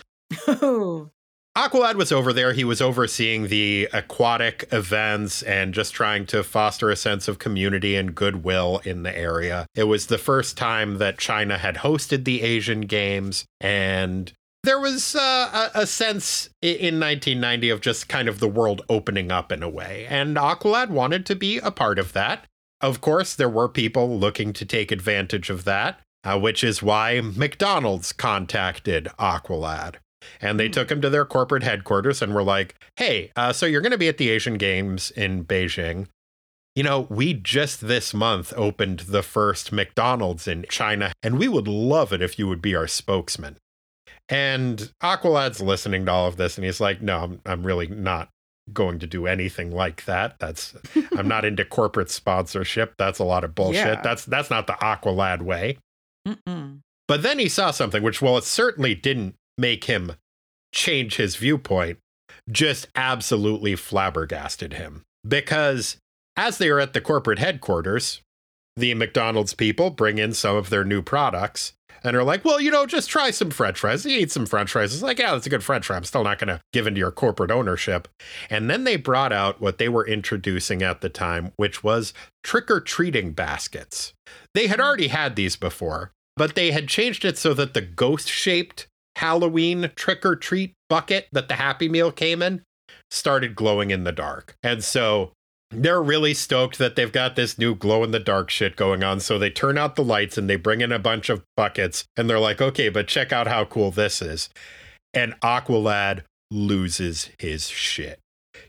Oh. Aqualad was over there. He was overseeing the aquatic events and just trying to foster a sense of community and goodwill in the area. It was the first time that China had hosted the Asian Games, and there was uh, a, a, sense in 1990 of just kind of the world opening up in a way, and Aqualad wanted to be a part of that. Of course, there were people looking to take advantage of that, uh, which is why McDonald's contacted Aqualad. And they hmm. took him to their corporate headquarters and were like, hey, uh, so you're going to be at the Asian Games in Beijing. You know, we just this month opened the first McDonald's in China, and we would love it if you would be our spokesman. And Aqualad's listening to all of this and he's like, no, I'm, I'm really not going to do anything like that. That's I'm not into corporate sponsorship. That's a lot of bullshit. Yeah. That's that's not the Aqualad way. Mm-mm. But then he saw something which, well, it certainly didn't make him change his viewpoint, just absolutely flabbergasted him. Because as they are at the corporate headquarters, the McDonald's people bring in some of their new products and are like, well, you know, just try some french fries. You eat some french fries. It's like, yeah, that's a good french fry. I'm still not going to give into your corporate ownership. And then they brought out what they were introducing at the time, which was trick or treating baskets. They had already had these before, but they had changed it so that the ghost shaped Halloween trick or treat bucket that the Happy Meal came in started glowing in the dark. And so they're really stoked that they've got this new glow in the dark shit going on. So they turn out the lights and they bring in a bunch of buckets and they're like, okay, but check out how cool this is. And Aqualad loses his shit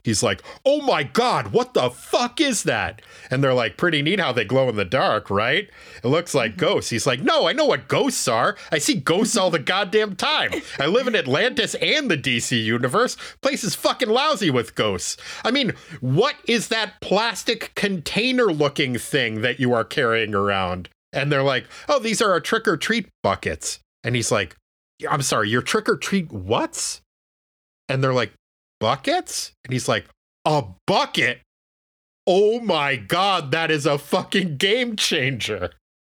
he's like, "Oh my god, what the fuck is that?" And they're like, "Pretty neat how they glow in the dark, right? It looks like mm-hmm. ghosts." He's like, "No, I know what ghosts are. I see ghosts all the goddamn time. I live in Atlantis and the DC universe. Place is fucking lousy with ghosts. I mean, what is that plastic container-looking thing that you are carrying around?" And they're like, "Oh, these are our trick or treat buckets." And he's like, "I'm sorry, your trick or treat what's?" And they're like, buckets? And he's like, a bucket? Oh my God, that is a fucking game changer.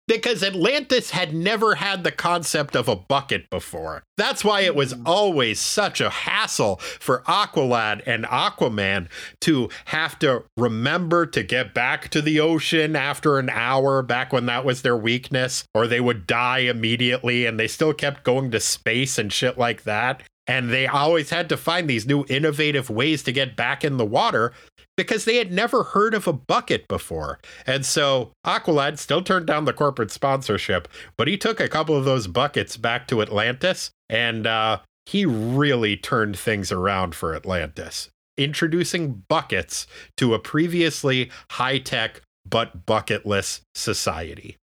Because Atlantis had never had the concept of a bucket before. That's why it was hmm. always such a hassle for Aqualad and Aquaman to have to remember to get back to the ocean after an hour, back when that was their weakness, or they would die immediately and they still kept going to space and shit like that. And they always had to find these new innovative ways to get back in the water because they had never heard of a bucket before. And so Aqualad still turned down the corporate sponsorship, but he took a couple of those buckets back to Atlantis and uh, he really turned things around for Atlantis, introducing buckets to a previously high tech but bucketless society.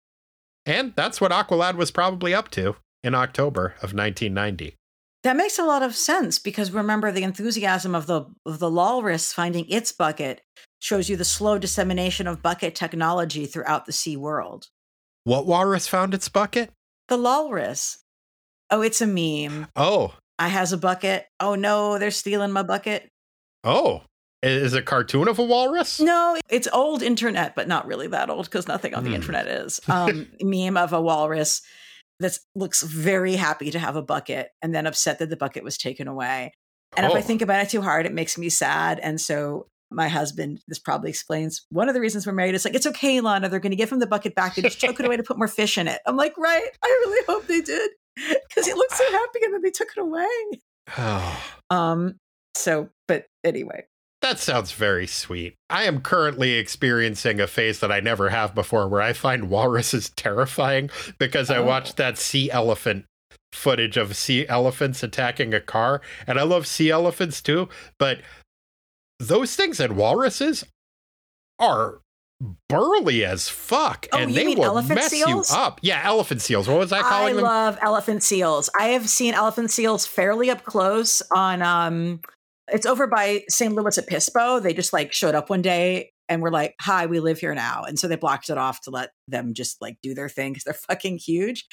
And that's what Aqualad was probably up to in October of 1990. That makes a lot of sense because remember the enthusiasm of the of the walrus finding its bucket shows you the slow dissemination of bucket technology throughout the sea world. What walrus found its bucket? The walrus. Oh, it's a meme. Oh, I has a bucket. Oh no, they're stealing my bucket. oh. Is it a cartoon of a walrus? No, it's old internet, but not really that old because nothing on the Hmm. internet is. Um, meme of a walrus that looks very happy to have a bucket and then upset that the bucket was taken away. And if I Oh. think about it too hard, it makes me sad. And so my husband, this probably explains one of the reasons we're married. It's like, it's okay, Lana. They're going to give him the bucket back. They just took it away to put more fish in it. I'm like, right. I really hope they did because he looked so happy and then they took it away. Oh. Um, so, but anyway, That sounds very sweet. I am currently experiencing a phase that I never have before where I find walruses terrifying because I Oh. watched that sea elephant footage of sea elephants attacking a car. And I love sea elephants too, but those things and walruses are burly as fuck Oh, and they will mess seals? you up. Yeah, elephant seals. What was I I calling them? I love elephant seals. I have seen elephant seals fairly up close on um it's over by San Luis Obispo. They just like showed up one day and were like, "Hi, we live here now." And so they blocked it off to let them just like do their thing cuz they're fucking huge.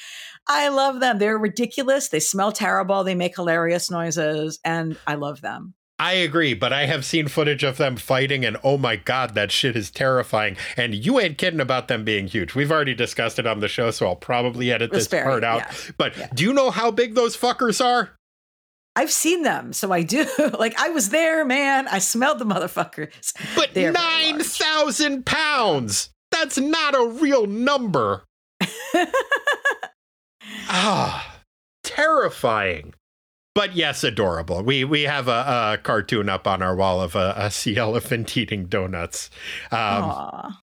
I love them. They're ridiculous. They smell terrible. They make hilarious noises and I love them. I agree, but I have seen footage of them fighting, and oh my god, that shit is terrifying. And you ain't kidding about them being huge. We've already discussed it on the show, so I'll probably edit this Spare part out. yeah. But Yeah. do you know how big those fuckers are? I've seen them, so I do. like I was there, man. I smelled the motherfuckers. But They are 9,000 pounds! That's not a real number. Ah, terrifying. But yes, adorable. We we have a, a cartoon up on our wall of a, a sea elephant eating donuts. Um, Aw.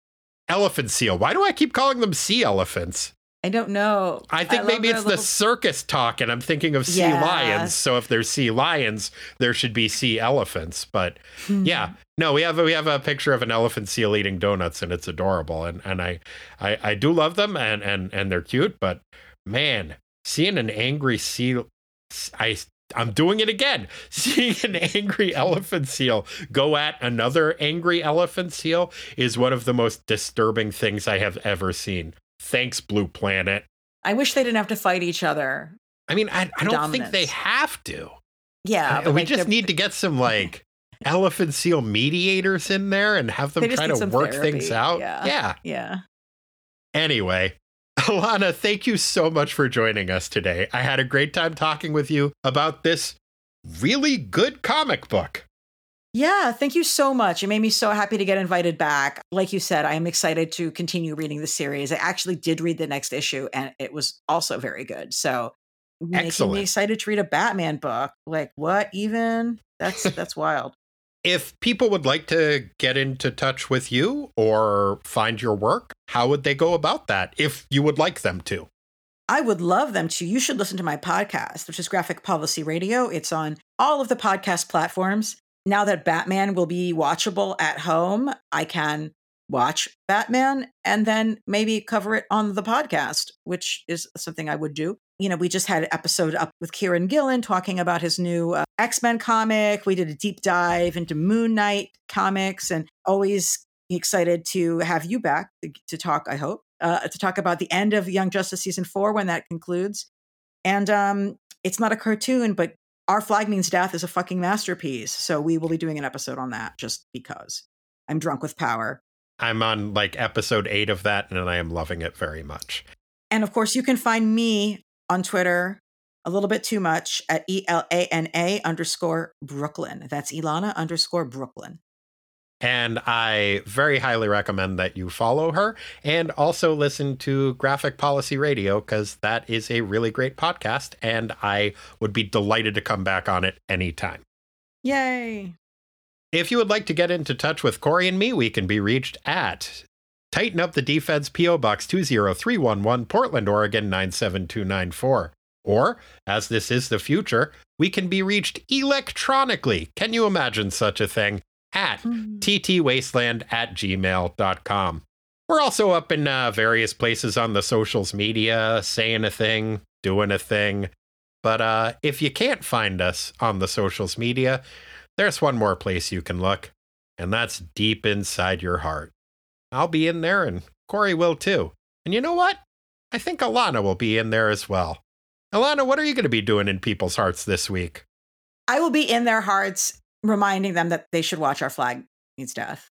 elephant seal. Why do I keep calling them sea elephants? I don't know. I think love maybe it's the little- circus talk, and I'm thinking of sea Yeah. lions. So if there's sea lions, there should be sea elephants. But Hmm. yeah, no, we have a, we have a picture of an elephant seal eating donuts, and it's adorable. And and I I, I do love them, and and and they're cute. But man, seeing an angry seal, I. I'm doing it again. Seeing an angry elephant seal go at another angry elephant seal is one of the most disturbing things I have ever seen. Thanks, Blue Planet. I wish they didn't have to fight each other. I mean, I, I don't think they have to. Yeah, but we like just they're- need to get some like elephant seal mediators in there and have them try to work therapy, things out. yeah. yeah. Yeah. Anyway, Ilana, thank you so much for joining us today. I had a great time talking with you about this really good comic book. Yeah, thank you so much. It made me so happy to get invited back. Like you said, I am excited to continue reading the series. I actually did read the next issue and it was also very good. So making Excellent. me excited to read a Batman book. Like what even? That's that's wild. If people would like to get into touch with you or find your work, how would they go about that if you would like them to? I would love them to. You should listen to my podcast, which is Graphic Policy Radio. It's on all of the podcast platforms. Now that Batman will be watchable at home, I can watch Batman and then maybe cover it on the podcast, which is something I would do. You know, we just had an episode up with Kieron Gillen talking about his new uh, X Men comic. We did a deep dive into Moon Knight comics and always excited to have you back to, talk, I hope, uh, to talk about the end of Young Justice season four when that concludes. And um, it's not a cartoon, but Our Flag Means Death is a fucking masterpiece. So we will be doing an episode on that just because I'm drunk with power. I'm on like episode eight of that, and I am loving it very much. And of course, you can find me on Twitter a little bit too much at E L A N A underscore Brooklyn. That's Ilana underscore Brooklyn. And I very highly recommend that you follow her and also listen to Graphic Policy Radio because that is a really great podcast. And I would be delighted to come back on it anytime. Yay. If you would like to get into touch with Kory and me, we can be reached at Tighten Up the Defense P.O. Box 20311, Portland, Oregon 97294. Or, as this is the future, we can be reached electronically. Can you imagine such a thing? At ttwasteland at gmail.com. We're also up in uh, various places on the socials media, saying a thing, doing a thing. But uh, if you can't find us on the socials media, there's one more place you can look, and that's deep inside your heart. I'll be in there, and Kory will too. And you know what? I think Ilana will be in there as well. Ilana, what are you going to be doing in people's hearts this week? I will be in their hearts, reminding them that they should watch Our Flag Means Death.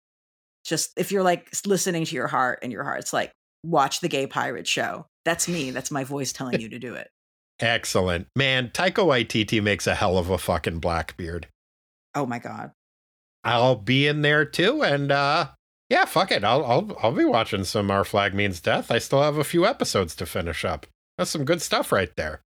Just if you're like listening to your heart and your heart's like, watch the Gay Pirate Show. That's me. That's my voice telling you to do it. Excellent. Man, Taika Waititi makes a hell of a fucking Blackbeard. Oh my God. I'll be in there too. And uh yeah, fuck it. I'll I'll I'll be watching some Our Flag Means Death. I still have a few episodes to finish up. That's some good stuff right there.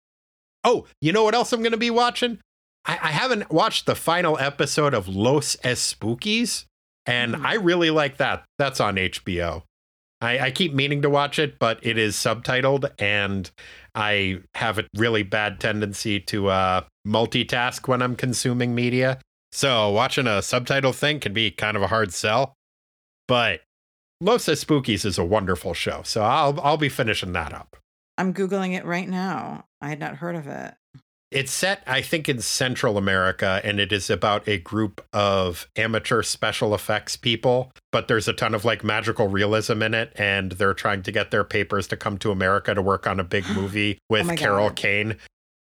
Oh, you know what else I'm gonna be watching? I, I haven't watched the final episode of Los Espookys, and Hmm. I really like that. That's on HBO. I, I keep meaning to watch it, but it is subtitled, and I have a really bad tendency to uh, multitask when I'm consuming media. So watching a subtitle thing can be kind of a hard sell. But Los Espookys is a wonderful show, so I'll I'll be finishing that up. I'm Googling it right now. I had not heard of it. It's set, I think, in Central America, and it is about a group of amateur special effects people. But there's a ton of like magical realism in it, and they're trying to get their papers to come to America to work on a big oh movie with my Carol God. Kane.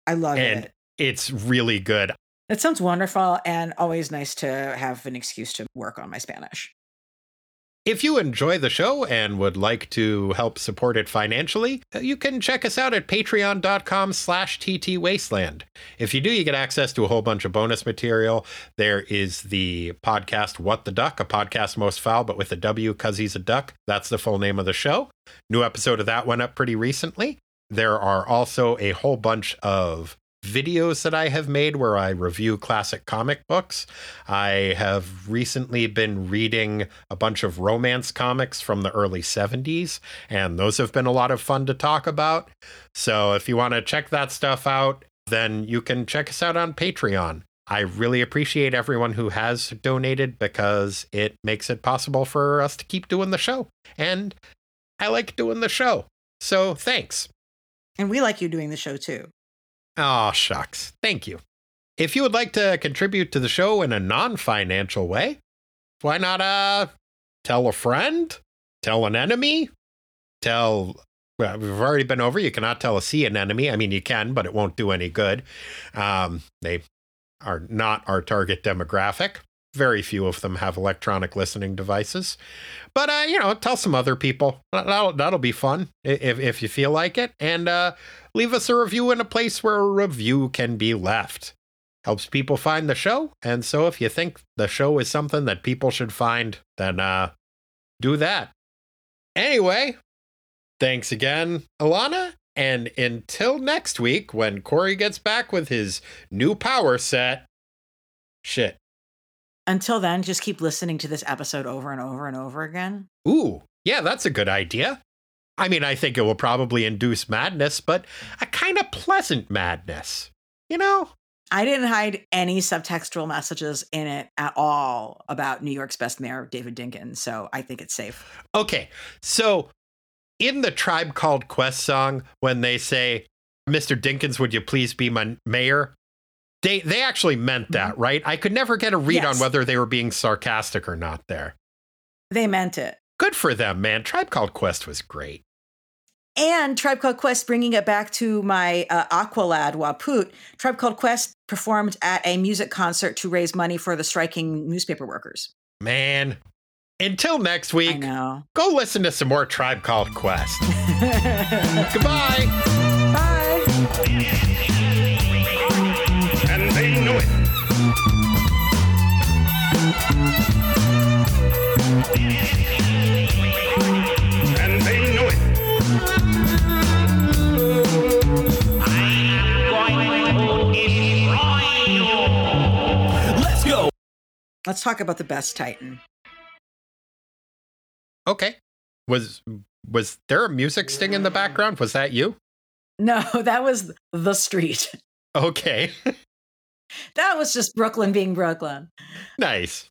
I love it. And- it. It's really good. It sounds wonderful and always nice to have an excuse to work on my Spanish. If you enjoy the show and would like to help support it financially, uh, you can check us out at patreon.com slash ttwasteland. If you do, you get access to a whole bunch of bonus material. There is the podcast What the Duck, a podcast most foul, but with a W because he's a duck. That's the full name of the show. New episode of that went up pretty recently. There are also a whole bunch of videos that I have made where I review classic comic books. I have recently been reading a bunch of romance comics from the early 70s, and those have been a lot of fun to talk about. So if you want to check that stuff out, then you can check us out on Patreon. I really appreciate everyone who has donated because it makes it possible for us to keep doing the show. And I like doing the show. So thanks. And we like you doing the show too. Oh, shucks. Thank you. If you would like to contribute to the show in a non financial way, why not uh, tell a friend, tell an enemy, tell. Well, we've already been over. You cannot tell a sea an enemy. I mean, you can, but it won't do any good. Um, they are not our target demographic. Very few of them have electronic listening devices. But, uh, you know, tell some other people. That'll, that'll be fun if, if you feel like it. And uh, leave us a review in a place where a review can be left. Helps people find the show. And so if you think the show is something that people should find, then uh, do that. Anyway, thanks again, Ilana. And until next week, when Kory gets back with his new power set, shit. Until then, just keep listening to this episode over and over and over again. Ooh, yeah, that's a good idea. I mean, I think it will probably induce madness, but a kind of pleasant madness. You know? I didn't hide any subtextual messages in it at all about New York's best mayor, David Dinkins, So I think it's safe. Okay, so in the Tribe Called Quest song, when they say, Mr. Dinkins, would you please be my mayor? They, they actually meant that, mm-hmm. right? I could never get a read on whether they were being sarcastic or not there. They meant it. Good for them, man. Tribe Called Quest was great. And Tribe Called Quest, bringing it back to my uh, Aqualad Waput, Tribe Called Quest performed at a music concert to raise money for the striking newspaper workers. Man. Until next week, go listen to some more Tribe Called Quest. Goodbye. Bye. and they know it. Let's talk about the best Titan. Okay. Was was there a music sting in the background? Was that you? No, that was the street. Okay. That was just Brooklyn being Brooklyn. nice.